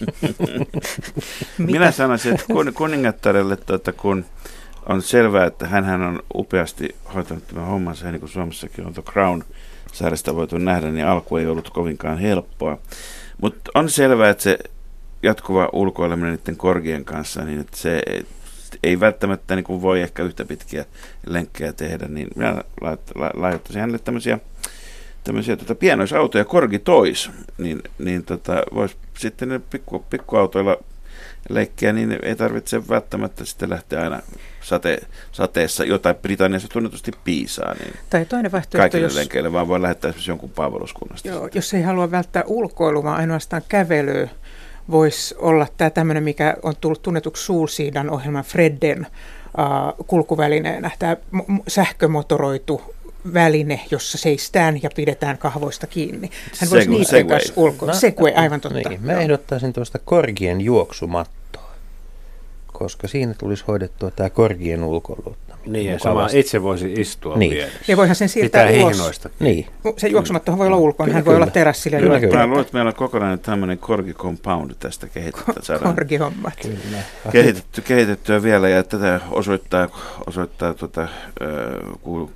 Speaker 4: Minä sanoisin, että kun, kuningattarelle, tuota, kun on selvää, että hän on upeasti hoitanut tämän hommansa, niin kuin Suomessakin on The Crown sarjasta voitu nähdä, niin alku ei ollut kovinkaan helppoa. Mutta on selvää, että se jatkuva ulkoileminen niiden korgien kanssa, niin että se ei välttämättä niin kuin voi ehkä yhtä pitkiä lenkkejä tehdä, niin minä lahjoittaisin hänelle tämmöisiä, tämmöisiä tota, pienoisautoja, korgi tois, niin, niin tota, voisi sitten ne pikku, pikkuautoilla leikkiä, niin ei tarvitse välttämättä sitten lähteä aina sate, sateessa, jota Britanniassa tunnetusti piisaa, niin
Speaker 7: tai toinen vaihtoehto,
Speaker 4: kaikille
Speaker 7: jos,
Speaker 4: lenkeille, vaan voi lähettää esimerkiksi jonkun palveluskunnasta.
Speaker 7: joo, jos ei halua välttää ulkoilua, vaan ainoastaan kävelyä, voisi olla tämä tämmöinen, mikä on tullut tunnetuksi Sulsiidan ohjelman Fredden uh, kulkuvälineenä, tämä sähkömotoroitu väline, jossa seistään ja pidetään kahvoista kiinni. Hän voisi
Speaker 4: Segway.
Speaker 7: niitä kanssa ulko.
Speaker 5: No,
Speaker 7: Segway, aivan totta.
Speaker 5: Niin, mä
Speaker 7: Joo.
Speaker 5: ehdottaisin tuosta korgien juoksumattoa, koska siinä tulisi hoidettua tämä korgien ulkoiluttaminen.
Speaker 6: Niin, ja sama itse voisi istua
Speaker 5: Niin.
Speaker 6: vieressä.
Speaker 7: Ja voihan sen siirtää
Speaker 6: Pitää
Speaker 7: ulos.
Speaker 6: hihnoista.
Speaker 5: Niin,
Speaker 7: Se juoksumattohan voi olla ulkona, hän
Speaker 5: Kyllä,
Speaker 7: voi olla terassilla.
Speaker 5: Kyllä, kyllä.
Speaker 4: Mä luulen, että meillä on kokonainen tämmöinen korgi compound tästä
Speaker 7: Korgihommat.
Speaker 5: kyllä.
Speaker 4: kehitetty, kehitettyä vielä ja tätä osoittaa, osoittaa tuota,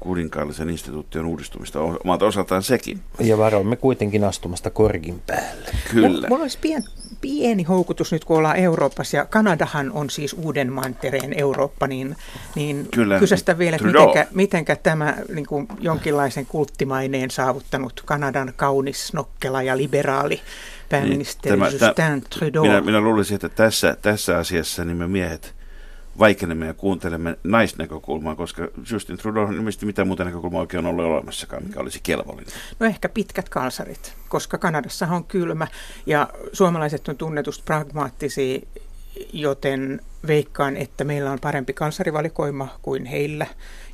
Speaker 4: kuninkaallisen instituution uudistumista omalta osaltaan sekin.
Speaker 5: Ja varoimme kuitenkin astumasta korgin päälle.
Speaker 4: Kyllä.
Speaker 7: Mulla olisi pien, pieni houkutus nyt, kun ollaan Euroopassa, ja Kanadahan on siis uuden mantereen Eurooppa, niin, niin
Speaker 4: Kyllä.
Speaker 7: kysästä vielä, että mitenkä, mitenkä tämä niin kuin jonkinlaisen kulttimaineen saavuttanut Kanadan kaunis, nokkela ja liberaali pääministeri
Speaker 4: Niin, tämä-
Speaker 7: Justin Trudeau.
Speaker 4: Minä, minä luulisin, että tässä, tässä asiassa niin me miehet vaikenemme ja kuuntelemme naisnäkökulmaa, koska Justin Trudeau on ilmeisesti mitään muuta näkökulmaa oikein ollut olemassakaan, mikä olisi kelvollinen.
Speaker 7: No ehkä pitkät kalsarit, koska Kanadassa on kylmä ja suomalaiset on tunnetusti pragmaattisia, joten veikkaan, että meillä on parempi kalsarivalikoima kuin heillä.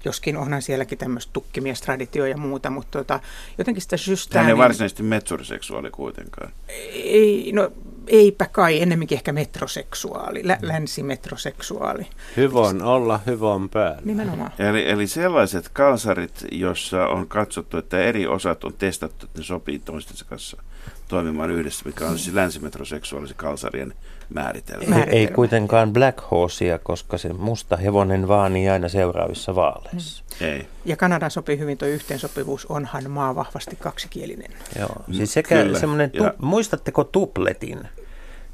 Speaker 7: Joskin onhan sielläkin tämmöistä tukkimiestraditio ja muuta, mutta tota, jotenkin sitä
Speaker 4: Hän ei varsinaisesti metsuriseksuaali kuitenkaan.
Speaker 7: Ei, no eipä kai, ennemminkin ehkä metroseksuaali, lä- länsimetroseksuaali.
Speaker 6: Hyvon olla, hyvon päällä.
Speaker 7: Nimenomaan.
Speaker 4: Eli, eli sellaiset kalsarit, jossa on katsottu, että eri osat on testattu, että ne sopii toistensa kanssa toimimaan yhdessä, mikä on siis länsimetroseksuaalisen kalsarien määritelmä.
Speaker 5: Ei, ei kuitenkaan Black Horsea, koska se musta hevonen vaanii aina seuraavissa vaaleissa.
Speaker 4: Ei.
Speaker 7: Ja Kanadan sopii hyvin tuo yhteensopivuus, onhan maa vahvasti kaksikielinen.
Speaker 5: Joo, siis sekä
Speaker 4: Kyllä,
Speaker 5: semmoinen, tu,
Speaker 4: ja-
Speaker 5: muistatteko tupletin?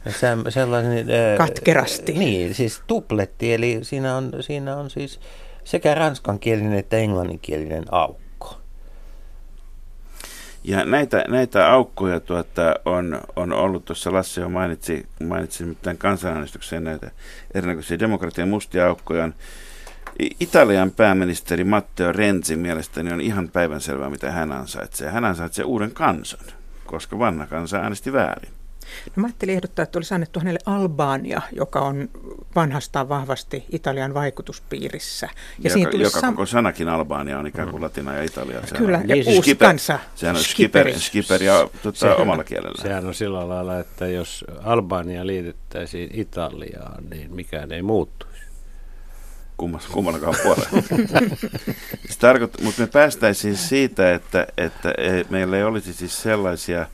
Speaker 5: Se, sellainen... ää,
Speaker 7: Katkerasti.
Speaker 5: Niin, siis tupletti, eli siinä on, siinä on siis sekä ranskankielinen että englanninkielinen aukko.
Speaker 4: Ja näitä, näitä aukkoja tuota, on, on ollut, tuossa Lasse jo mainitsi, mainitsi nimittäin kansanäänestykseen näitä erinäköisiä demokratian mustia aukkoja. on. Italian pääministeri Matteo Renzi mielestäni on ihan päivänselvää, mitä hän ansaitsee. Hän ansaitsee uuden kansan, koska vanha kansa äänesti väärin.
Speaker 7: No mä ajattelin ehdottaa, että olisi annettu hänelle Albania, joka on vanhastaan vahvasti Italian vaikutuspiirissä. Ja, siinä
Speaker 4: joka,
Speaker 7: tuli
Speaker 4: joka
Speaker 7: sam-
Speaker 4: koko sanakin Albania on ikään kuin latina ja italia. Sehän
Speaker 7: Kyllä,
Speaker 4: on,
Speaker 7: ja
Speaker 6: Niin,
Speaker 7: uusi
Speaker 4: skipper-
Speaker 7: kansa.
Speaker 4: Sehän on skipper, skipper ja tota, omalla kielellä.
Speaker 6: Sehän on sillä lailla, että jos Albania liitettäisiin Italiaan, niin mikään ei muuttuisi.
Speaker 4: Kummas, kummallakaan puolella. se tarkoittaa, mutta me päästäisiin siitä, että, että e- meillä ei olisi siis sellaisia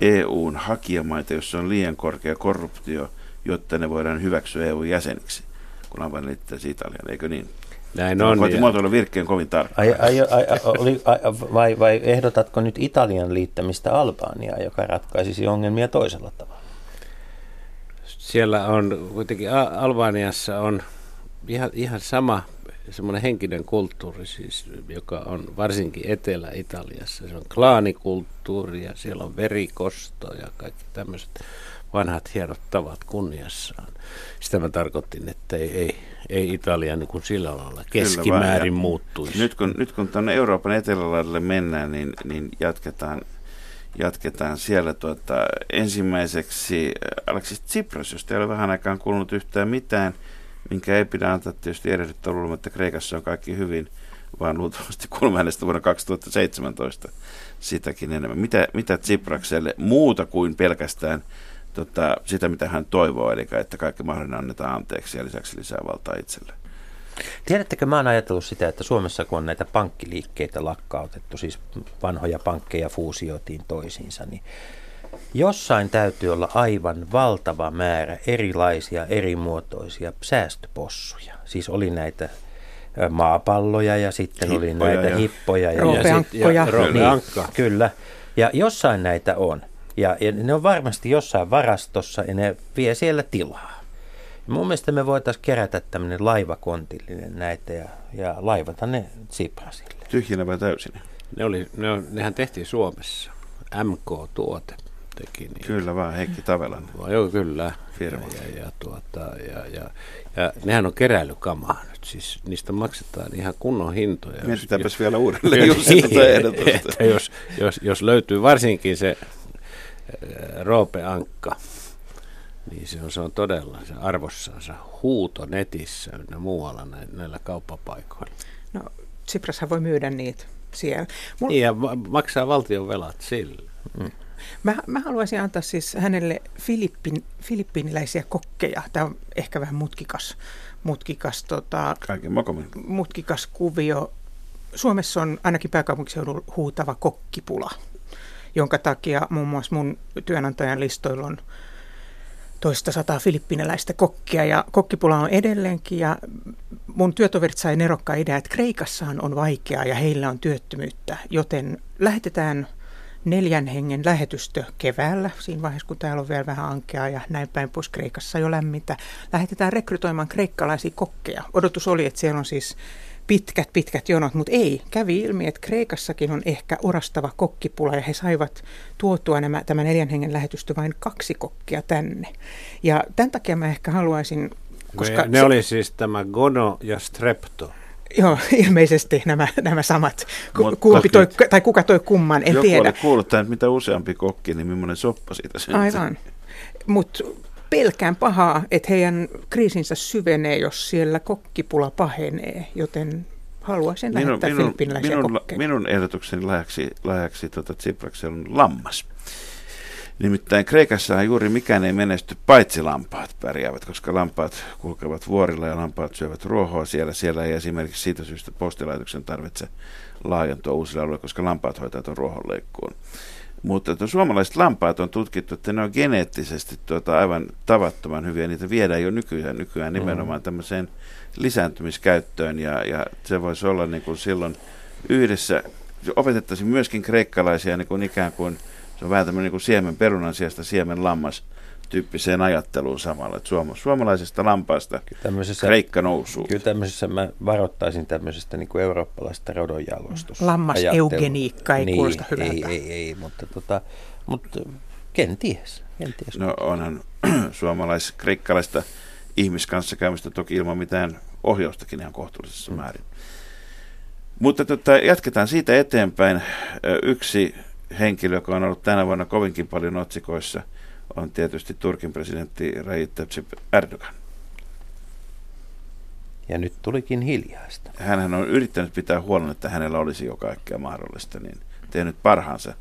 Speaker 4: EUn hakijamaita, jossa on liian korkea korruptio, jotta ne voidaan hyväksyä EU-jäseniksi, kun Albania liittyisi Italiaan, eikö niin?
Speaker 6: Näin on.
Speaker 4: Koitin
Speaker 6: ja-
Speaker 4: muotoilla virkkeen kovin tarkkaan.
Speaker 5: Ai, ai, ai, ai, oli, ai, vai, vai ehdotatko nyt Italian liittämistä Albaniaan, joka ratkaisisi ongelmia toisella tavalla?
Speaker 6: Siellä on kuitenkin Albaniassa on ihan, ihan sama semmoinen henkinen kulttuuri, siis, joka on varsinkin Etelä-Italiassa. Se on klaanikulttuuri ja siellä on verikosto ja kaikki tämmöiset vanhat hienot tavat kunniassaan. Sitä mä tarkoitin, että ei, ei, ei Italia niin kuin sillä lailla keskimäärin muuttuisi.
Speaker 4: Nyt kun, nyt kun tuonne Euroopan etelälaidalle mennään, niin, niin jatketaan, jatketaan siellä tuota, ensimmäiseksi äh, Alexis Tsipras, josta ei ole vähän aikaan kuulunut yhtään mitään, minkä ei pidä antaa tietysti luulemaan, että Kreikassa on kaikki hyvin, vaan luultavasti kuulemme hänestä vuonna 2017 sitäkin enemmän. Mitä, mitä Tsiprakselle muuta kuin pelkästään tota, sitä, mitä hän toivoo, eli että kaikki mahdollinen annetaan anteeksi ja lisäksi lisää valtaa itselle.
Speaker 5: Tiedättekö, mä oon ajatellut sitä, että Suomessa kun on näitä pankkiliikkeitä lakkautettu, siis vanhoja pankkeja fuusioitiin toisiinsa, niin jossain täytyy olla aivan valtava määrä erilaisia, erimuotoisia säästöpossuja. Siis oli näitä maapalloja ja sitten hippoja oli näitä ja hippoja. Ja,
Speaker 7: roopeankkoja.
Speaker 5: Ja, niin, kyllä. Ja jossain näitä on. Ja, ja ne on varmasti jossain varastossa ja ne vie siellä tilaa. Ja mun mielestä me voitaisiin kerätä tämmöinen laivakontillinen näitä ja, ja laivata ne Tsiprasille.
Speaker 4: Tyhjinä vai täysin?
Speaker 6: Ne oli, ne on, nehän tehtiin Suomessa. MK-tuote teki. Niin.
Speaker 4: Kyllä vaan, Heikki Tavelan.
Speaker 6: Joo, kyllä. Firma. Ja, ja, tuota, ja, ja, ja, nehän on keräilykamaa nyt, siis niistä maksetaan ihan kunnon hintoja.
Speaker 4: Mietitäänpäs vielä uudelleen tuota
Speaker 6: ehdotusta. jos, jos, jos löytyy varsinkin se Roope Ankka, niin se on, se on todella se arvossansa huuto netissä ja muualla näillä kauppapaikoilla.
Speaker 7: No Tsiprashan voi myydä niitä siellä.
Speaker 6: Mulla... Niin, ja maksaa valtion velat sillä. Mm.
Speaker 7: Mä, mä haluaisin antaa siis hänelle Filippin, filippiiniläisiä kokkeja. Tämä on ehkä vähän mutkikas, mutkikas, tota, mutkikas kuvio. Suomessa on ainakin pääkaupunkiseudulla huutava kokkipula jonka takia muun muassa mun työnantajan listoilla on toista sataa filippinäläistä kokkia. Ja kokkipula on edelleenkin ja mun työtoverit sai nerokka idea, että Kreikassahan on vaikeaa ja heillä on työttömyyttä, joten lähetetään neljän hengen lähetystö keväällä, siinä vaiheessa kun täällä on vielä vähän ankeaa ja näin päin pois. Kreikassa jo lämmintä, lähetetään rekrytoimaan kreikkalaisia kokkeja. Odotus oli, että siellä on siis pitkät, pitkät jonot, mutta ei. Kävi ilmi, että Kreikassakin on ehkä orastava kokkipula ja he saivat tuotua nämä, tämä neljän hengen lähetystö vain kaksi kokkia tänne. Ja tämän takia mä ehkä haluaisin...
Speaker 6: Koska ne, ne se, oli siis tämä Gono ja Strepto.
Speaker 7: Joo, ilmeisesti nämä, nämä samat. Kumpi toi, tai kuka toi kumman, en
Speaker 4: Joku
Speaker 7: tiedä.
Speaker 4: Joku oli kuullut, että mitä useampi kokki, niin millainen soppa siitä syntyy.
Speaker 7: Aivan. Mutta pelkään pahaa, että heidän kriisinsä syvenee, jos siellä kokkipula pahenee, joten haluaisin minun, lähettää minun,
Speaker 4: minun,
Speaker 7: kokkeja.
Speaker 4: minun ehdotukseni lahjaksi, lahjaksi tuota on lammas. Nimittäin Kreikassahan juuri mikään ei menesty, paitsi lampaat pärjäävät, koska lampaat kulkevat vuorilla ja lampaat syövät ruohoa siellä. Siellä ei esimerkiksi siitä syystä postilaitoksen tarvitse laajentua uusille alueille, koska lampaat hoitaa tuon ruohonleikkuun. Mutta että suomalaiset lampaat on tutkittu, että ne on geneettisesti tuota aivan tavattoman hyviä. Niitä viedään jo nykyään, nykyään nimenomaan tämmöiseen lisääntymiskäyttöön. Ja, ja se voisi olla niin kuin silloin yhdessä, opetettaisiin myöskin kreikkalaisia niin kuin ikään kuin, se on vähän tämmöinen niin kuin siemen perunan sijasta siemen lammas tyyppiseen ajatteluun samalla, että suom- suomalaisesta lampaasta kreikka nousuu.
Speaker 5: Kyllä tämmöisessä mä varoittaisin tämmöisestä niin kuin eurooppalaisesta rodonjalostus.
Speaker 7: Lammas-eugeniikka ei
Speaker 5: niin,
Speaker 7: kuulosta hyvältä.
Speaker 5: Ei, ei, ei, mutta, tota, mutta kenties, kenties.
Speaker 4: No onhan suomalais-kreikkalaista ihmiskanssakäymistä toki ilman mitään ohjaustakin ihan kohtuullisessa mm. määrin. Mutta tota, jatketaan siitä eteenpäin. Yksi henkilö, joka on ollut tänä vuonna kovinkin paljon otsikoissa – on tietysti Turkin presidentti Recep Tayyip Erdogan.
Speaker 5: Ja nyt tulikin hiljaista.
Speaker 4: Hän on yrittänyt pitää huolen, että hänellä olisi jo kaikkea mahdollista, niin tehnyt parhaansa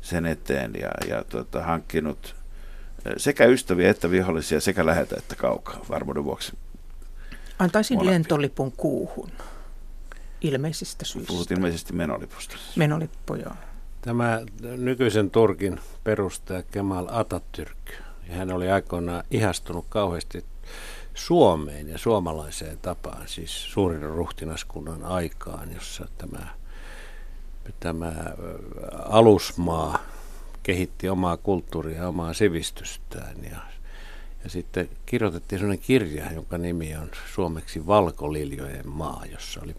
Speaker 4: sen eteen ja, ja tuota, hankkinut eh, sekä ystäviä että vihollisia sekä lähetä että kaukaa varmuuden vuoksi.
Speaker 7: Antaisin molempia. lentolipun kuuhun ilmeisistä syistä.
Speaker 4: Puhut ilmeisesti menolipusta.
Speaker 7: Menolippu, joo.
Speaker 6: Tämä nykyisen Turkin perustaja Kemal Atatürk, ja hän oli aikoinaan ihastunut kauheasti Suomeen ja suomalaiseen tapaan, siis suurin ruhtinaskunnan aikaan, jossa tämä, tämä alusmaa kehitti omaa kulttuuria omaa sivistystään. Ja, ja sitten kirjoitettiin sellainen kirja, jonka nimi on suomeksi Valkoliljojen maa, jossa oli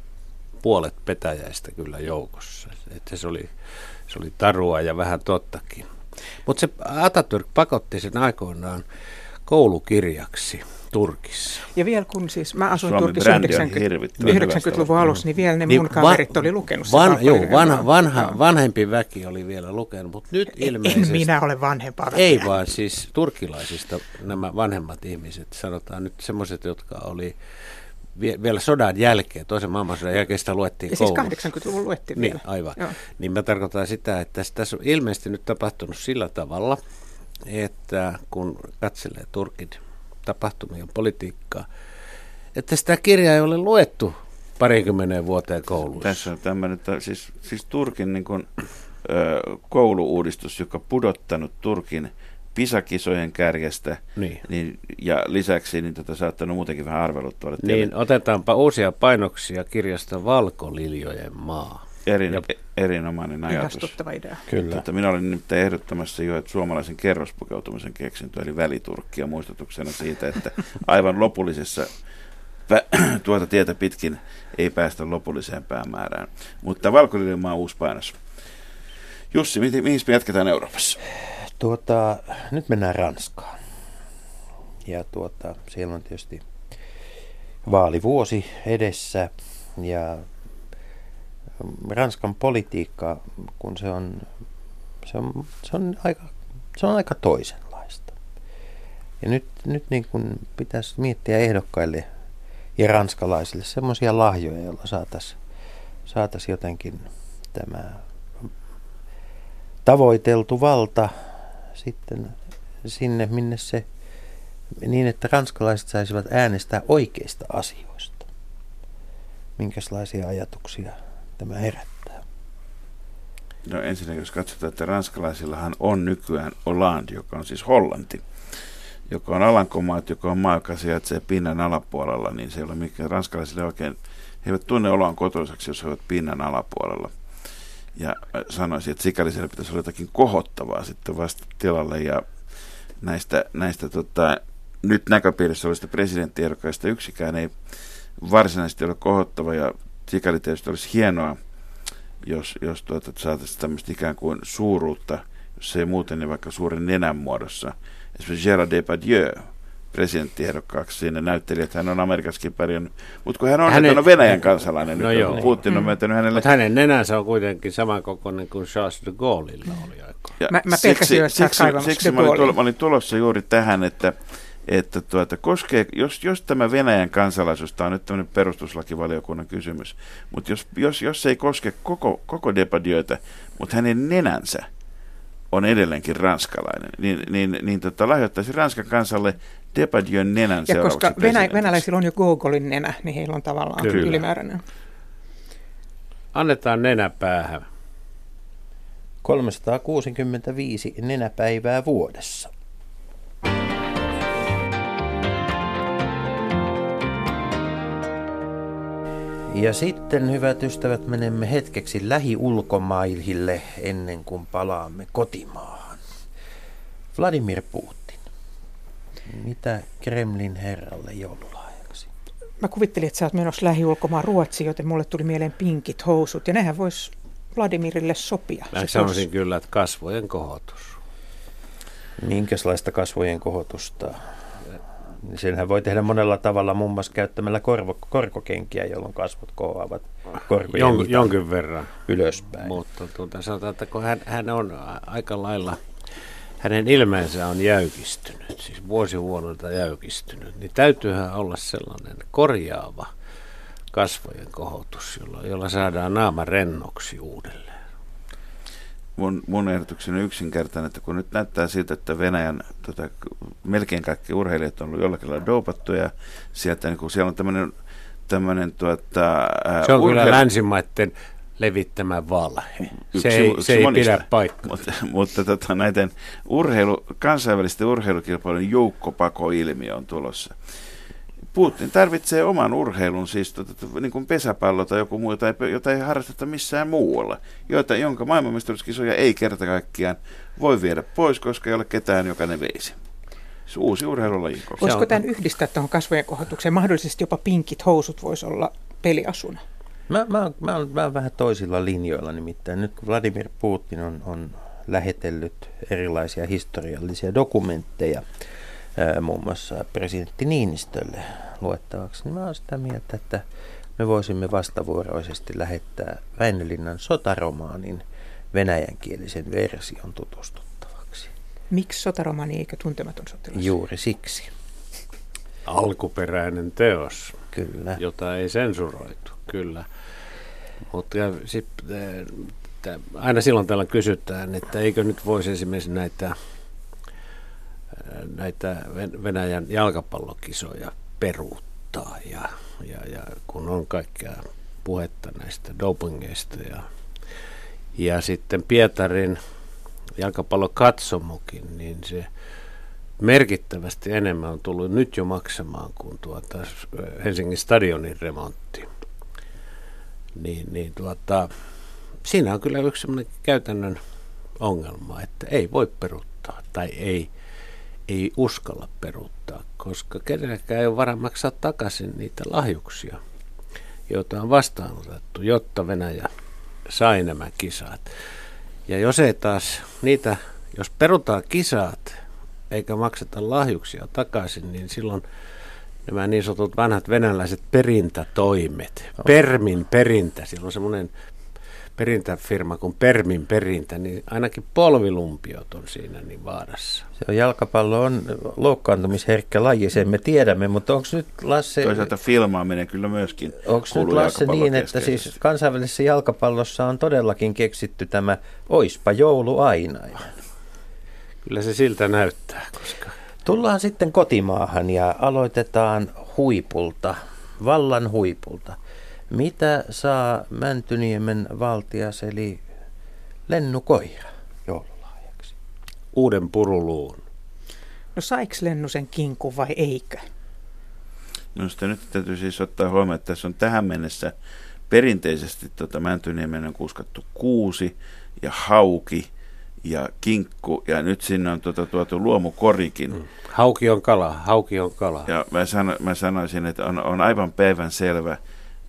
Speaker 6: puolet petäjäistä kyllä joukossa. Että se oli se oli tarua ja vähän tottakin. Mutta se Atatürk pakotti sen aikoinaan koulukirjaksi, Turkissa.
Speaker 7: Ja vielä kun siis mä asuin
Speaker 4: Suomen
Speaker 7: Turkissa
Speaker 4: brändi on
Speaker 7: 90,
Speaker 4: hirvittävän
Speaker 7: 90-luvun alussa, niin vielä ne
Speaker 6: Niin
Speaker 7: mun
Speaker 6: va-
Speaker 7: kaverit oli lukenut sitä
Speaker 6: Van,
Speaker 7: Valkoinen
Speaker 6: joo, vanha, vanha, vanhempi väki oli vielä lukenut, mutta nyt
Speaker 7: En
Speaker 6: ilmeisesti...
Speaker 7: minä ole vanhempaa
Speaker 6: Ei
Speaker 7: väkeä.
Speaker 6: vaan siis turkilaisista nämä vanhemmat ihmiset, sanotaan nyt semmoiset, jotka oli vielä sodan jälkeen, toisen maailmansodan jälkeen sitä luettiin
Speaker 7: Ja siis
Speaker 6: koulussa.
Speaker 7: 80-luvun luettiin
Speaker 6: Niin,
Speaker 7: vielä.
Speaker 6: aivan.
Speaker 7: Joo.
Speaker 6: Niin mä tarkoitan sitä, että tässä, tässä on ilmeisesti nyt tapahtunut sillä tavalla, että kun katselee Turkin tapahtumia ja politiikkaa, että sitä kirjaa ei ole luettu parinkymmenen vuoteen koulussa.
Speaker 4: Tässä on tämmöinen, että siis, siis Turkin niin kuin, ö, kouluuudistus, joka pudottanut Turkin pisakisojen kärjestä,
Speaker 6: Niin.
Speaker 4: niin, ja lisäksi niin tota, saattanut muutenkin vähän arveluttavaa. että
Speaker 6: Niin otetaanpa uusia painoksia kirjasta Valkoliljojen maa.
Speaker 4: Erin,
Speaker 6: Ja-
Speaker 4: erinomainen ajatus.
Speaker 7: Ihastuttava idea.
Speaker 5: Kyllä.
Speaker 4: Tota, minä olin nimittäin ehdottamassa jo, että suomalaisen kerrospukeutumisen keksintö, eli väliturkkia muistutuksena siitä, että aivan lopullisessa tuota tietä pitkin ei päästä lopulliseen päämäärään. Mutta valkoilma on uusi painos. Jussi, mihin, mihin me jatketaan Euroopassa?
Speaker 5: Tuota, nyt mennään Ranskaan. Ja tuota, siellä on tietysti vaalivuosi edessä ja Ranskan politiikka, kun se on, se on, se on, aika, se on aika toisenlaista. Ja nyt, nyt niin kuin pitäisi miettiä ehdokkaille ja ranskalaisille semmoisia lahjoja, joilla saataisiin saatais jotenkin tämä tavoiteltu valta sitten sinne, minne se, niin että ranskalaiset saisivat äänestää oikeista asioista. Minkälaisia ajatuksia tämä herättää?
Speaker 4: No ensinnäkin, jos katsotaan, että ranskalaisillahan on nykyään Hollande, joka on siis Hollanti, joka on Alankomaat, joka on maa, joka sijaitsee pinnan alapuolella, niin se ei ole mikään ranskalaisille oikein, he eivät tunne oloaan kotoisaksi, jos he ovat pinnan alapuolella. Ja äh, sanoisin, että sikäli siellä pitäisi olla jotakin kohottavaa sitten vasta tilalle, ja näistä, näistä tota, nyt näköpiirissä olevista presidenttiehdokkaista yksikään ei varsinaisesti ole kohottava, ja sikäli tietysti olisi hienoa, jos, jos tuota, saataisiin tämmöistä ikään kuin suuruutta, jos ei muuten, niin vaikka suuren nenän muodossa. Esimerkiksi Gérard Depardieu presidenttiehdokkaaksi siinä näytteli, että hän on Amerikassakin pärjännyt. Mutta kun hän on,
Speaker 6: Hänen-
Speaker 4: on Venäjän kansalainen,
Speaker 6: No
Speaker 4: nyt,
Speaker 6: joo.
Speaker 4: Putin on myöntänyt hänelle.
Speaker 6: Mutta hänen nenänsä on kuitenkin samankokoinen kuin Charles de Gaulleilla oli aikaa.
Speaker 4: Ja
Speaker 7: Mä- mä
Speaker 4: siksi, siksi
Speaker 7: De
Speaker 4: mä, olin tulo, mä olin tulossa juuri tähän, että, että tuota, koskee, jos, jos tämä Venäjän kansalaisuus, tämä on nyt tämmöinen perustuslakivaliokunnan kysymys, mutta jos, jos, jos se ei koske koko, koko Depardieuta, mutta hänen nenänsä edelleenkin ranskalainen, niin, niin, niin tota, lahjoittaisi Ranskan kansalle Depardieu'n nenän
Speaker 7: Ja koska Venä- venäläisillä on jo Gogolin nenä, niin heillä on tavallaan
Speaker 6: Kyllä.
Speaker 7: Kyllä. ylimääräinen.
Speaker 6: Annetaan nenä päähän.
Speaker 5: 365 nenäpäivää vuodessa. Ja sitten, hyvät ystävät, menemme hetkeksi lähiulkomaille ennen kuin palaamme kotimaahan. Vladimir Putin. Mitä Kremlin herralle joululahjaksi?
Speaker 7: Mä kuvittelin, että sä oot menossa lähiulkomaan Ruotsiin, joten mulle tuli mieleen pinkit housut. Ja nehän vois Vladimirille sopia.
Speaker 6: Mä
Speaker 7: Se
Speaker 6: sanoisin kyllä, että kasvojen kohotus.
Speaker 5: Minkälaista kasvojen kohotusta? Senhän voi tehdä monella tavalla, muun muassa käyttämällä korvo, korkokenkiä, jolloin kasvot kohoavat korkojen
Speaker 6: Jon, jonkin verran.
Speaker 5: ylöspäin.
Speaker 6: Mutta tuota, sanotaan, että kun hän, hän on aika lailla, hänen ilmeensä on jäykistynyt, siis vuosi vuodelta jäykistynyt, niin täytyyhän olla sellainen korjaava kasvojen kohotus, jolla, jolla saadaan naama rennoksi uudelleen.
Speaker 4: Mun, mun ehdotukseni on yksinkertainen, että kun nyt näyttää siltä, että Venäjän tota, melkein kaikki urheilijat on ollut jollakin lailla dopattuja, sieltä niin kun siellä on tämmöinen tämmöinen tuota, ää,
Speaker 6: Se on kyllä
Speaker 4: urheilu-
Speaker 6: länsimaiden levittämä valhe.
Speaker 4: Yksi
Speaker 6: Se ei,
Speaker 4: yksi
Speaker 6: se ei
Speaker 4: monista.
Speaker 6: pidä paikkaa.
Speaker 4: Mutta, mutta tota, näiden urheilu, kansainvälisten urheilukilpailujen joukkopakoilmiö on tulossa. Putin tarvitsee oman urheilun, siis tota, niin kuin pesäpallo tai joku muu, jota ei, jota ei harrasteta missään muualla, jota, jonka maailmanmestaruuskisoja ei kerta kaikkiaan voi viedä pois, koska ei ole ketään, joka ne veisi. Se uusi urheilulaji.
Speaker 7: Voisiko
Speaker 6: on-
Speaker 7: tämän yhdistää tuohon kasvojen kohotukseen? Mahdollisesti jopa pinkit housut voisi olla peliasuna.
Speaker 5: Mä, mä, mä, oon, mä oon vähän toisilla linjoilla nimittäin. Nyt kun Vladimir Putin on, on lähetellyt erilaisia historiallisia dokumentteja muun muassa presidentti Niinistölle luettavaksi, niin mä olen sitä mieltä, että me voisimme vastavuoroisesti lähettää Väinölinnan sotaromaanin venäjänkielisen version tutustuttavaksi.
Speaker 7: Miksi sotaromani eikä tuntematon sotilas?
Speaker 5: Juuri siksi.
Speaker 6: Alkuperäinen teos,
Speaker 5: Kyllä.
Speaker 6: jota ei sensuroitu, kyllä. Mutta aina silloin täällä kysytään, että eikö nyt voisi esimerkiksi näitä, näitä Venäjän jalkapallokisoja peruuttaa ja, ja, ja kun on kaikkea puhetta näistä dopingeista ja, ja sitten Pietarin jalkapallokatsomukin, niin se merkittävästi enemmän on tullut nyt jo maksamaan kuin tuota Helsingin stadionin remontti. Niin, niin tuota, siinä on kyllä yksi käytännön ongelma, että ei voi peruuttaa tai ei, ei uskalla peruuttaa, koska kenelläkään ei ole varaa maksaa takaisin niitä lahjuksia, joita on vastaanotettu, jotta Venäjä sai nämä kisat. Ja jos ei taas niitä, jos perutaan kisat eikä makseta lahjuksia takaisin, niin silloin nämä niin sanotut vanhat venäläiset perintätoimet, Permin perintä, silloin semmoinen perintäfirma kuin Permin perintä, niin ainakin polvilumpiot on siinä niin vaarassa.
Speaker 5: Se on jalkapallo on loukkaantumisherkkä laji, sen me tiedämme, mutta onko nyt Lasse...
Speaker 4: Toisaalta filmaaminen kyllä myöskin
Speaker 5: Onko nyt Lasse niin, että siis kansainvälisessä jalkapallossa on todellakin keksitty tämä oispa joulu aina?
Speaker 6: Kyllä se siltä näyttää, koska...
Speaker 5: Tullaan sitten kotimaahan ja aloitetaan huipulta, vallan huipulta. Mitä saa Mäntyniemen valtias eli Lennu Koira joululahjaksi?
Speaker 6: Uuden puruluun.
Speaker 7: No saiks Lennu sen kinkun vai eikö?
Speaker 4: No sitä nyt täytyy siis ottaa huomioon, että tässä on tähän mennessä perinteisesti tota Mäntyniemen on kuskattu kuusi ja hauki ja kinkku ja nyt sinne on tuota, tuotu luomukorikin. Mm.
Speaker 6: Hauki on kala, hauki on kala.
Speaker 4: Ja mä, sano, mä sanoisin, että on, on aivan päivän selvä,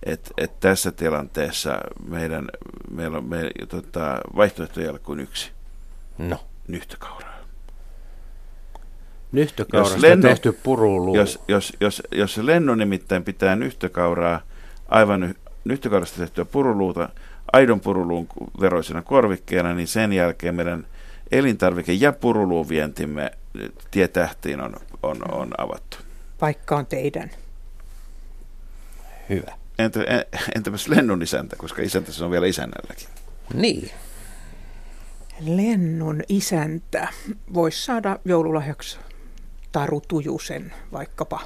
Speaker 4: että, että tässä tilanteessa meidän, meillä on me, tota, vaihtoehtoja kuin yksi.
Speaker 5: No.
Speaker 4: Nyhtökauraa.
Speaker 6: Nyhtökaurasta lenno, tehty puruluu.
Speaker 4: Jos, jos, jos, jos se lenno nimittäin pitää nyhtökauraa, aivan nyhtökaurasta tehtyä puruluuta, aidon puruluun veroisena korvikkeena, niin sen jälkeen meidän elintarvike- ja puruluun vientimme tietähtiin on, on, on avattu.
Speaker 7: Paikka on teidän.
Speaker 5: Hyvä.
Speaker 4: Entä, entäpäs Lennun isäntä, koska isäntä se on vielä isännälläkin?
Speaker 5: Niin.
Speaker 7: Lennun isäntä voisi saada joululahjaksi Taru Tujusen vaikkapa,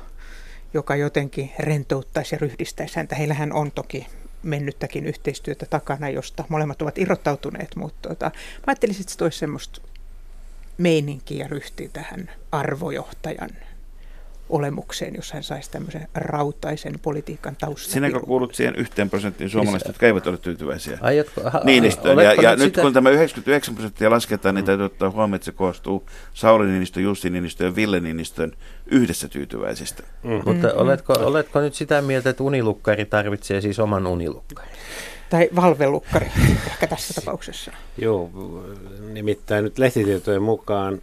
Speaker 7: joka jotenkin rentouttaisi ja ryhdistäisi häntä. Heillähän on toki mennyttäkin yhteistyötä takana, josta molemmat ovat irrottautuneet, mutta tota, mä ajattelisin, että se toisi semmoista meininkiä ryhtiä tähän arvojohtajan olemukseen, jos hän saisi tämmöisen rautaisen politiikan taustan.
Speaker 4: Sinäkö kuulut siihen yhteen prosenttiin suomalaisista, jotka eivät ole tyytyväisiä
Speaker 5: Aiotko, ha,
Speaker 4: Niinistöön? Ja, ja nyt sitä... kun tämä 99 prosenttia lasketaan, niin täytyy ottaa huomioon, että se koostuu Sauli Niinistön, Jussi Niinistön ja Ville Niinistön yhdessä tyytyväisistä.
Speaker 5: Mm. Mutta oletko, oletko nyt sitä mieltä, että unilukkari tarvitsee siis oman unilukkarin?
Speaker 7: Tai valvelukkari ehkä tässä tapauksessa.
Speaker 6: Joo, nimittäin nyt lehtitietojen mukaan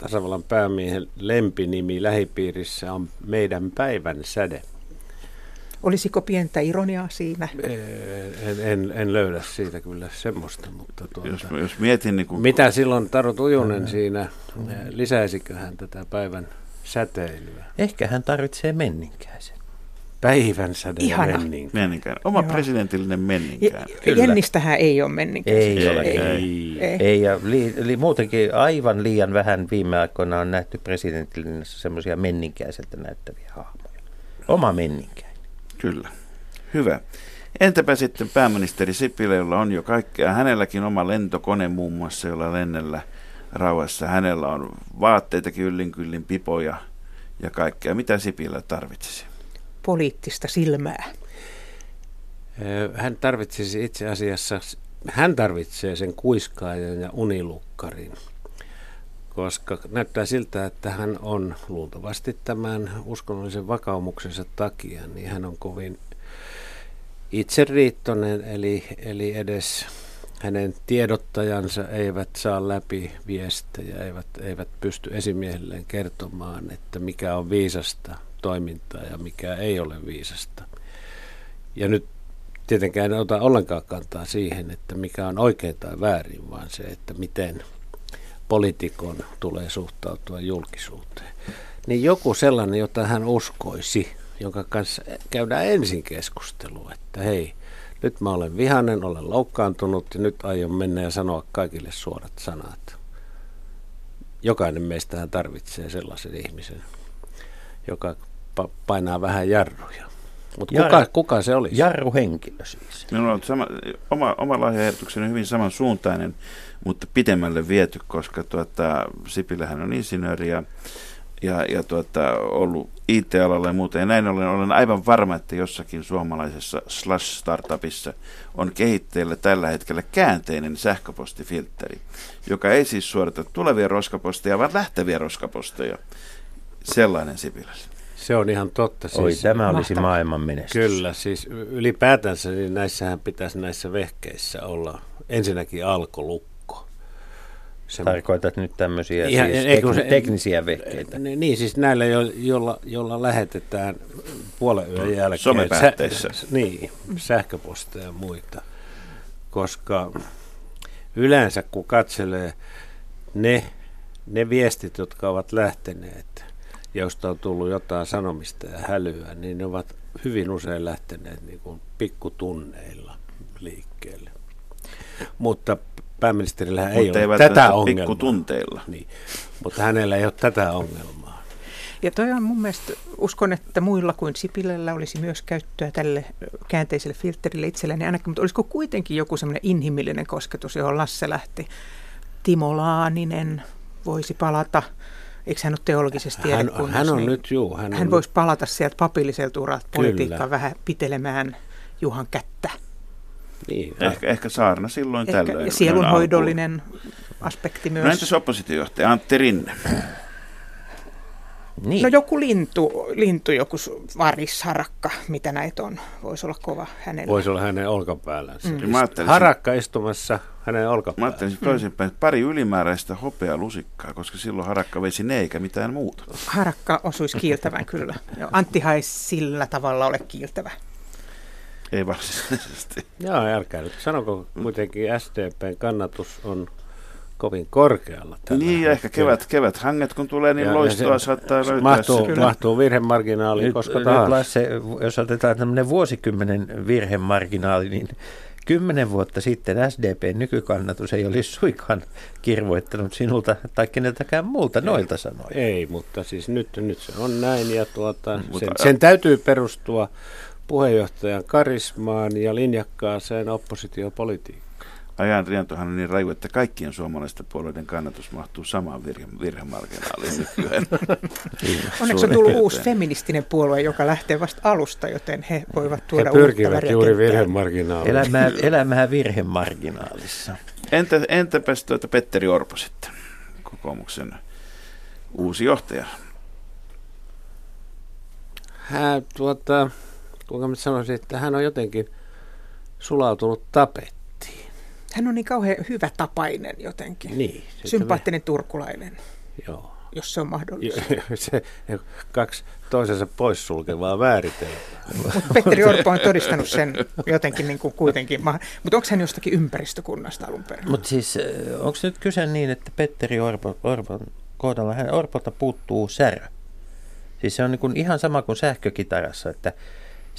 Speaker 6: tasavallan päämiehen lempinimi lähipiirissä on meidän päivän säde.
Speaker 7: Olisiko pientä ironiaa siinä?
Speaker 6: En, en, en löydä siitä kyllä semmoista, mutta tuota,
Speaker 4: jos, jos mietin niin kuin...
Speaker 6: Mitä silloin Taro Tujunen siinä, lisäisikö hän tätä päivän säteilyä?
Speaker 5: Ehkä hän tarvitsee menninkäisen.
Speaker 6: Päivän säde menninkään.
Speaker 4: menninkään. Oma Joo. presidentillinen menninkään.
Speaker 7: Jennistähän ei ole menninkään.
Speaker 5: Ei, ole. Ei, ei. ei. ei ja li, li, muutenkin aivan liian vähän viime aikoina on nähty presidentillinen semmoisia menninkäiseltä näyttäviä hahmoja. Oma menninkään.
Speaker 4: Kyllä. Hyvä. Entäpä sitten pääministeri Sipilä, jolla on jo kaikkea. Hänelläkin oma lentokone muun muassa, jolla lennellä rauhassa. Hänellä on vaatteitakin yllin kyllin, pipoja ja kaikkea. Mitä Sipilä tarvitsisi?
Speaker 7: Poliittista silmää?
Speaker 6: Hän tarvitsisi itse asiassa, hän tarvitsee sen kuiskaajan ja unilukkarin, koska näyttää siltä, että hän on luultavasti tämän uskonnollisen vakaumuksensa takia, niin hän on kovin itseriittoinen, eli, eli edes hänen tiedottajansa eivät saa läpi viestejä, eivät, eivät pysty esimiehelleen kertomaan, että mikä on viisasta toimintaa ja mikä ei ole viisasta. Ja nyt tietenkään en ota ollenkaan kantaa siihen, että mikä on oikein tai väärin, vaan se, että miten poliitikon tulee suhtautua julkisuuteen. Niin joku sellainen, jota hän uskoisi, jonka kanssa käydään ensin keskustelua, että hei, nyt mä olen vihanen, olen loukkaantunut ja nyt aion mennä ja sanoa kaikille suorat sanat. Jokainen meistähän tarvitsee sellaisen ihmisen, joka painaa vähän jarruja. Mutta
Speaker 5: Jar-
Speaker 6: kuka, kuka se olisi?
Speaker 5: Jarruhenkilö siis.
Speaker 4: Minulla on sama, oma, oma lahjaehdotukseni hyvin samansuuntainen, mutta pitemmälle viety, koska tuota, Sipilähän on insinööri ja, ja, ja tuota, ollut IT-alalla ja muuta. Ja näin ollen olen aivan varma, että jossakin suomalaisessa slash-startupissa on kehitteillä tällä hetkellä käänteinen sähköpostifiltteri, joka ei siis suorita tulevia roskaposteja, vaan lähteviä roskaposteja. Sellainen Sipilässä.
Speaker 6: Se on ihan totta. Siis,
Speaker 5: Oi, tämä olisi
Speaker 7: mahtavaa.
Speaker 5: maailman menestys.
Speaker 6: Kyllä, siis ylipäätänsä niin näissähän pitäisi näissä vehkeissä olla ensinnäkin alkolukko. Se,
Speaker 5: Tarkoitat nyt tämmöisiä
Speaker 6: Ihan-
Speaker 5: siis tek-
Speaker 6: se-
Speaker 5: teknisiä vehkeitä.
Speaker 6: Niin, niin, siis näillä, jo, jolla, jolla lähetetään puolen yön jälkeen
Speaker 4: Somepäätteissä.
Speaker 6: Sä, niin, sähköposteja ja muita. Koska yleensä kun katselee ne, ne viestit, jotka ovat lähteneet, josta on tullut jotain sanomista ja hälyä, niin ne ovat hyvin usein lähteneet niin kuin pikkutunneilla liikkeelle. Mutta pääministerillä ei
Speaker 4: mutta
Speaker 6: ole tätä ongelmaa.
Speaker 4: pikkutunteilla.
Speaker 6: Niin. Mutta hänellä ei ole tätä ongelmaa.
Speaker 7: Ja toi on mun mielestä, uskon, että muilla kuin Sipilällä olisi myös käyttöä tälle käänteiselle filterille itselleen ainakin, mutta olisiko kuitenkin joku semmoinen inhimillinen kosketus, johon Lasse lähti? Timo Laaninen voisi palata, eikö hän ole teologisessa
Speaker 6: Hän,
Speaker 7: tiedekunnassa?
Speaker 6: hän on
Speaker 7: niin
Speaker 6: nyt, juu. Hän,
Speaker 7: hän
Speaker 6: on,
Speaker 7: voisi palata sieltä papilliselta uralta politiikkaan vähän pitelemään Juhan kättä.
Speaker 6: Niin,
Speaker 4: Ehkä, ehkä saarna silloin
Speaker 7: Ehkä
Speaker 4: tällöin.
Speaker 7: ja sielunhoidollinen aspekti
Speaker 4: No
Speaker 7: myös.
Speaker 4: entäs oppositiojohtaja Antti Rinne?
Speaker 5: Niin.
Speaker 7: No joku lintu, lintu joku s- varis, harakka, mitä näitä on, voisi olla kova hänelle.
Speaker 6: voisi olla hänen olkapäällään.
Speaker 4: Mm. Mä
Speaker 6: Harakka istumassa hänen
Speaker 4: Mä
Speaker 6: olkapäällään.
Speaker 4: ajattelin toisinpäin, että pari ylimääräistä hopealusikkaa, koska silloin harakka vesi ne eikä mitään muuta.
Speaker 7: Harakka osuisi kiiltävän kyllä. Joo, Anttihan ei sillä tavalla ole kiiltävä.
Speaker 4: Ei varsinaisesti.
Speaker 6: Joo, älkää nyt. Sanoko kuitenkin SDPn kannatus on kovin korkealla tällä
Speaker 4: Niin, ja ehkä
Speaker 6: hetkellä.
Speaker 4: kevät, kevät hanget kun tulee, niin
Speaker 6: Ja- ja
Speaker 4: loistoa
Speaker 6: se-
Speaker 4: saattaa löytää.
Speaker 6: Mahtuu,
Speaker 4: se.
Speaker 6: mahtuu virhemarginaaliin
Speaker 5: Nyt,
Speaker 6: koska
Speaker 5: nyt
Speaker 6: tahansa.
Speaker 5: Lasse, jos otetaan tämmöinen vuosikymmenen virhemarginaali, niin kymmenen vuotta sitten SDPn nykykannatus ei olisi suikaan kirvoittanut sinulta tai keneltäkään muulta noilta sanoin.
Speaker 6: Ei, mutta siis nyt, nyt se on näin ja tuota,
Speaker 4: Mutta-
Speaker 6: sen, sen täytyy perustua puheenjohtajan karismaan ja linjakkaaseen oppositiopolitiikkaan.
Speaker 4: Ajan rientohan on niin raju, että kaikkien suomalaisten puolueiden kannatus mahtuu samaan virhe, virhemarginaaliin nykyään.
Speaker 7: Onneksi on tullut uusi feministinen puolue, joka lähtee vasta alusta, joten he voivat
Speaker 6: He
Speaker 7: tuoda uutta
Speaker 6: pyrkivät juuri virhemarginaaliin.
Speaker 5: Elämää, elämää virhemarginaalissa.
Speaker 4: Entä, entäpäs tuota Petteri Orpo sitten, kokoomuksen uusi johtaja?
Speaker 6: Hän, tuota, kuinka mä sanoisin, että hän on jotenkin sulautunut tapettiin.
Speaker 7: Hän on niin kauhean hyvä tapainen jotenkin.
Speaker 6: Niin.
Speaker 7: Sympaattinen turkulainen,
Speaker 6: Joo.
Speaker 7: jos se on mahdollista.
Speaker 6: se, kaksi toisensa poissulkevaa määritelmää.
Speaker 7: Mutta Petteri Orpo on todistanut sen jotenkin niin kuin kuitenkin. Mutta onko hän jostakin ympäristökunnasta alun perin?
Speaker 5: Mutta siis onko nyt kyse niin, että Petteri Orpo, Orpon kohdalla hän Orpolta puuttuu särö? Siis se on niin kuin ihan sama kuin sähkökitarassa, että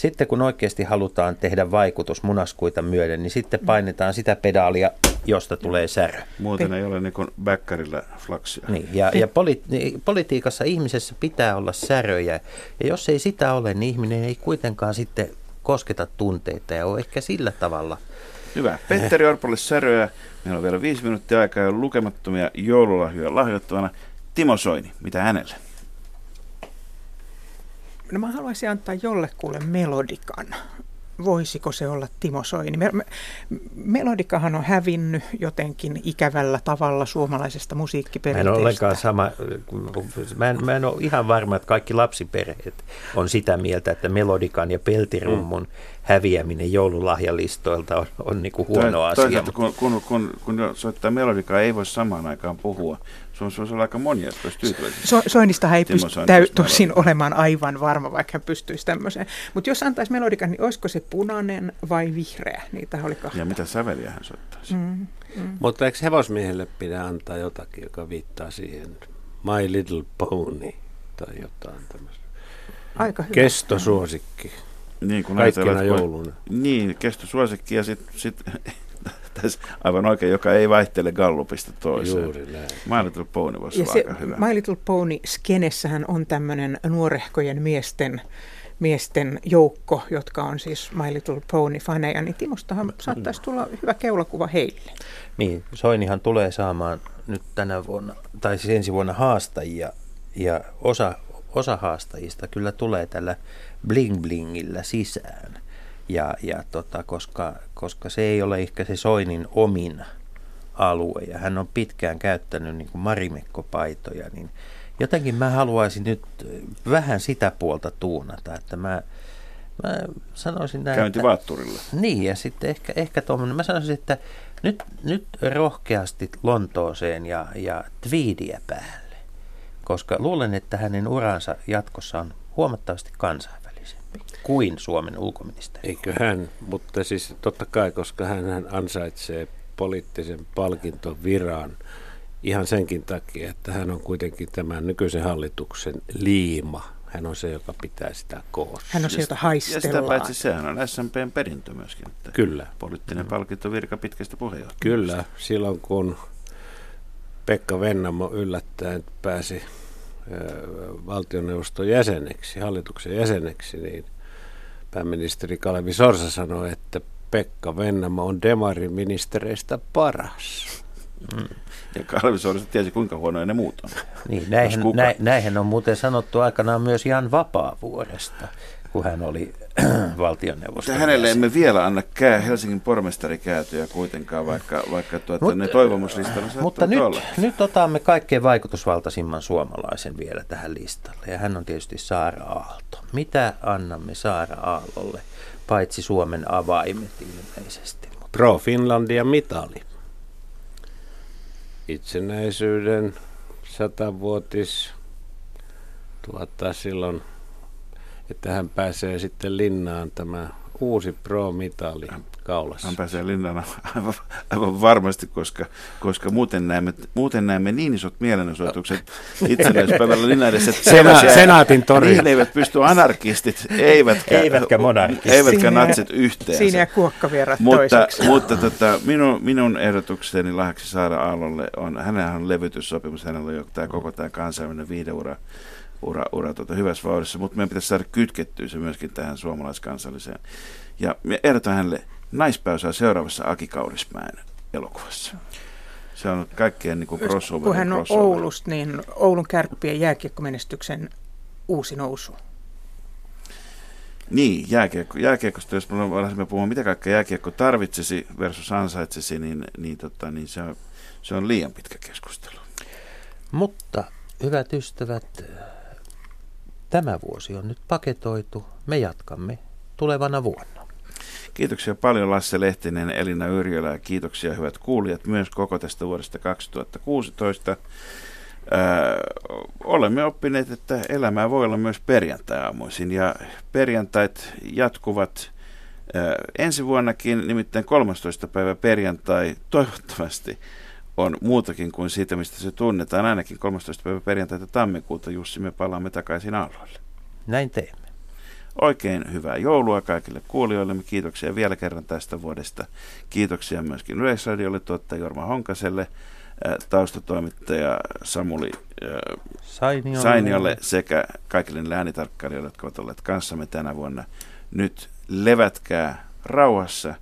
Speaker 5: sitten kun oikeasti halutaan tehdä vaikutus munaskuita myöden, niin sitten painetaan sitä pedaalia, josta tulee särö.
Speaker 4: Muuten ei ole niin kuin bäkkärillä flaksia.
Speaker 5: Niin, ja ja poli, niin, politiikassa ihmisessä pitää olla säröjä, ja jos ei sitä ole, niin ihminen ei kuitenkaan sitten kosketa tunteita ja ole ehkä sillä tavalla.
Speaker 4: Hyvä. Petteri Orpolle säröä. Meillä on vielä viisi minuuttia aikaa ja lukemattomia joululahjoja lahjoittavana. Timo Soini, mitä hänelle?
Speaker 7: No mä haluaisin antaa jollekulle melodikan. voisiko se olla Timo Soini? Me, me, melodikahan on hävinnyt jotenkin ikävällä tavalla suomalaisesta
Speaker 5: Mä en
Speaker 7: musiikkiperinteestä.
Speaker 5: ole ollenkaan sama, mä en, mä en ole ihan varma, että kaikki lapsiperheet on sitä mieltä, että melodikan ja peltirummun häviäminen joululahjalistoilta on, on niin kuin huono
Speaker 4: Toi-
Speaker 5: asia.
Speaker 4: Toisaalta kun, kun, kun, kun soittaa melodikaa, ei voi samaan aikaan puhua. Se on, se on aika monia, jotka olisi tyytyväisiä.
Speaker 7: So, Soinnistahan ei
Speaker 4: Timo
Speaker 7: pysty tosin olemaan aivan varma, vaikka hän pystyisi tämmöiseen. Mutta jos antaisi melodikan, niin olisiko se punainen vai vihreä? Niitä oli kahta.
Speaker 4: Ja mitä säveliä hän soittaisi?
Speaker 7: Mm.
Speaker 6: Mutta eikö hevosmiehelle pidä antaa jotakin, joka viittaa siihen My Little Pony tai jotain tämmöistä?
Speaker 7: Aika hyvä.
Speaker 6: Kestosuosikki.
Speaker 4: Niin, kun
Speaker 6: Kaikkina jouluna.
Speaker 4: Niin, kestosuosikki ja sitten sit, tässä aivan oikein, joka ei vaihtele gallupista toiseen.
Speaker 6: Juuri näin.
Speaker 4: My Little Pony voisi
Speaker 7: Ja
Speaker 4: olla
Speaker 7: se
Speaker 4: aika hyvä.
Speaker 7: My Little Pony skenessähän on tämmöinen nuorehkojen miesten, miesten joukko, jotka on siis My Little Pony faneja, niin Timostahan saattaisi tulla hyvä keulakuva heille.
Speaker 5: Niin, Soinihan tulee saamaan nyt tänä vuonna, tai siis ensi vuonna haastajia, ja osa, osa haastajista kyllä tulee tällä bling blingillä sisään. Ja, ja tota, koska, koska se ei ole ehkä se Soinin omin alue, ja hän on pitkään käyttänyt niin kuin marimekkopaitoja, niin jotenkin mä haluaisin nyt vähän sitä puolta tuunata, että mä, mä sanoisin näin,
Speaker 4: Käynti
Speaker 5: että,
Speaker 4: vaatturilla.
Speaker 5: niin, ja sitten ehkä, ehkä tuommoinen, mä sanoisin, että nyt, nyt rohkeasti Lontooseen ja, ja tweediä päälle, koska luulen, että hänen uransa jatkossa on huomattavasti kansainvälisempi kuin Suomen ulkoministeri.
Speaker 6: Eikö hän, mutta siis totta kai, koska hän, hän ansaitsee poliittisen palkintoviran ihan senkin takia, että hän on kuitenkin tämän nykyisen hallituksen liima. Hän on se, joka pitää sitä koossa.
Speaker 7: Hän on se, jota
Speaker 4: Ja sitä
Speaker 7: haistellaan.
Speaker 4: paitsi sehän on SMPn perintö myöskin. Että
Speaker 6: Kyllä,
Speaker 4: Poliittinen palkinto virka pitkästä puheenjohtajasta.
Speaker 6: kyllä. Silloin kun Pekka Vennamo yllättäen pääsi valtioneuvoston jäseneksi, hallituksen jäseneksi, niin pääministeri Kalevi Sorsa sanoi, että Pekka Vennamo on demarin ministereistä paras.
Speaker 4: Ja Kalvi Soorista tiesi, kuinka huonoja ne muut on.
Speaker 5: Niin, näinhän, näin, näinhän on muuten sanottu aikanaan myös Jan Vapaavuoresta, kun hän oli valtioneuvoston
Speaker 4: Mutta hänelle emme vielä anna kää, Helsingin pormestarikäätöjä kuitenkaan, vaikka, vaikka tuota,
Speaker 5: Mut-
Speaker 4: ne toivomuslistalla
Speaker 5: Mutta nyt,
Speaker 4: olla.
Speaker 5: nyt otamme kaikkein vaikutusvaltaisimman suomalaisen vielä tähän listalle, ja hän on tietysti Saara Aalto. Mitä annamme Saara Aallolle, paitsi Suomen avaimet ilmeisesti? Mutta
Speaker 6: Pro Finlandia mitali. Itsenäisyyden satavuotis tuottaa silloin, että hän pääsee sitten linnaan tämä uusi Pro-mitali kaulassa.
Speaker 4: Hän pääsee linnaan aivan, aivan varmasti, koska, koska muuten, näemme, muuten näemme niin isot mielenosoitukset itsenäispäivällä linnan edessä, että
Speaker 6: Sena- Senaatin torilla.
Speaker 4: Niin eivät pysty anarkistit, eivätkä,
Speaker 5: Eivätkä monarkistit.
Speaker 4: eivätkä
Speaker 7: Siinä-
Speaker 4: natsit yhteensä.
Speaker 7: Siinä ja kuokkavierat
Speaker 4: mutta,
Speaker 7: toiseksi.
Speaker 4: mutta tota, minun, minun ehdotukseni lahjaksi Saara Aallolle on, hänellä on levytyssopimus, hänellä on jo tämä koko tämä kansainvälinen viideura ura, ura tota, hyvässä vauhdissa, mutta meidän pitäisi saada kytkettyä se myöskin tähän suomalaiskansalliseen. Ja me ehdotan hänelle naispäysaa seuraavassa Aki Kaurismäen elokuvassa. Se on kaikkien niin kuin crossover.
Speaker 7: Kun hän on
Speaker 4: crossover.
Speaker 7: Oulusta, niin Oulun kärppien jääkiekkomenestyksen uusi nousu.
Speaker 4: Niin, jääkiekko, jääkiekosta, jos me puhua, mitä kaikkea jääkiekko tarvitsisi versus ansaitsisi, niin, niin, tota, niin se, on, se on liian pitkä keskustelu.
Speaker 5: Mutta hyvät ystävät, tämä vuosi on nyt paketoitu. Me jatkamme tulevana vuonna.
Speaker 4: Kiitoksia paljon Lasse Lehtinen, Elina Yrjölä ja kiitoksia hyvät kuulijat myös koko tästä vuodesta 2016. Öö, olemme oppineet, että elämää voi olla myös perjantai-aamuisin ja perjantait jatkuvat öö, ensi vuonnakin, nimittäin 13. päivä perjantai toivottavasti on muutakin kuin siitä, mistä se tunnetaan. Ainakin 13. päivä perjantaita tammikuuta, Jussi, me palaamme takaisin aalloille.
Speaker 5: Näin teemme.
Speaker 4: Oikein hyvää joulua kaikille kuulijoille. Kiitoksia vielä kerran tästä vuodesta. Kiitoksia myöskin Yleisradiolle, tuottaja Jorma Honkaselle, ää, taustatoimittaja Samuli ää,
Speaker 5: Sainiolle.
Speaker 4: Sainiolle sekä kaikille niille äänitarkkailijoille, jotka ovat olleet kanssamme tänä vuonna. Nyt levätkää rauhassa.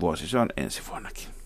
Speaker 4: Vuosi se on ensi vuonnakin.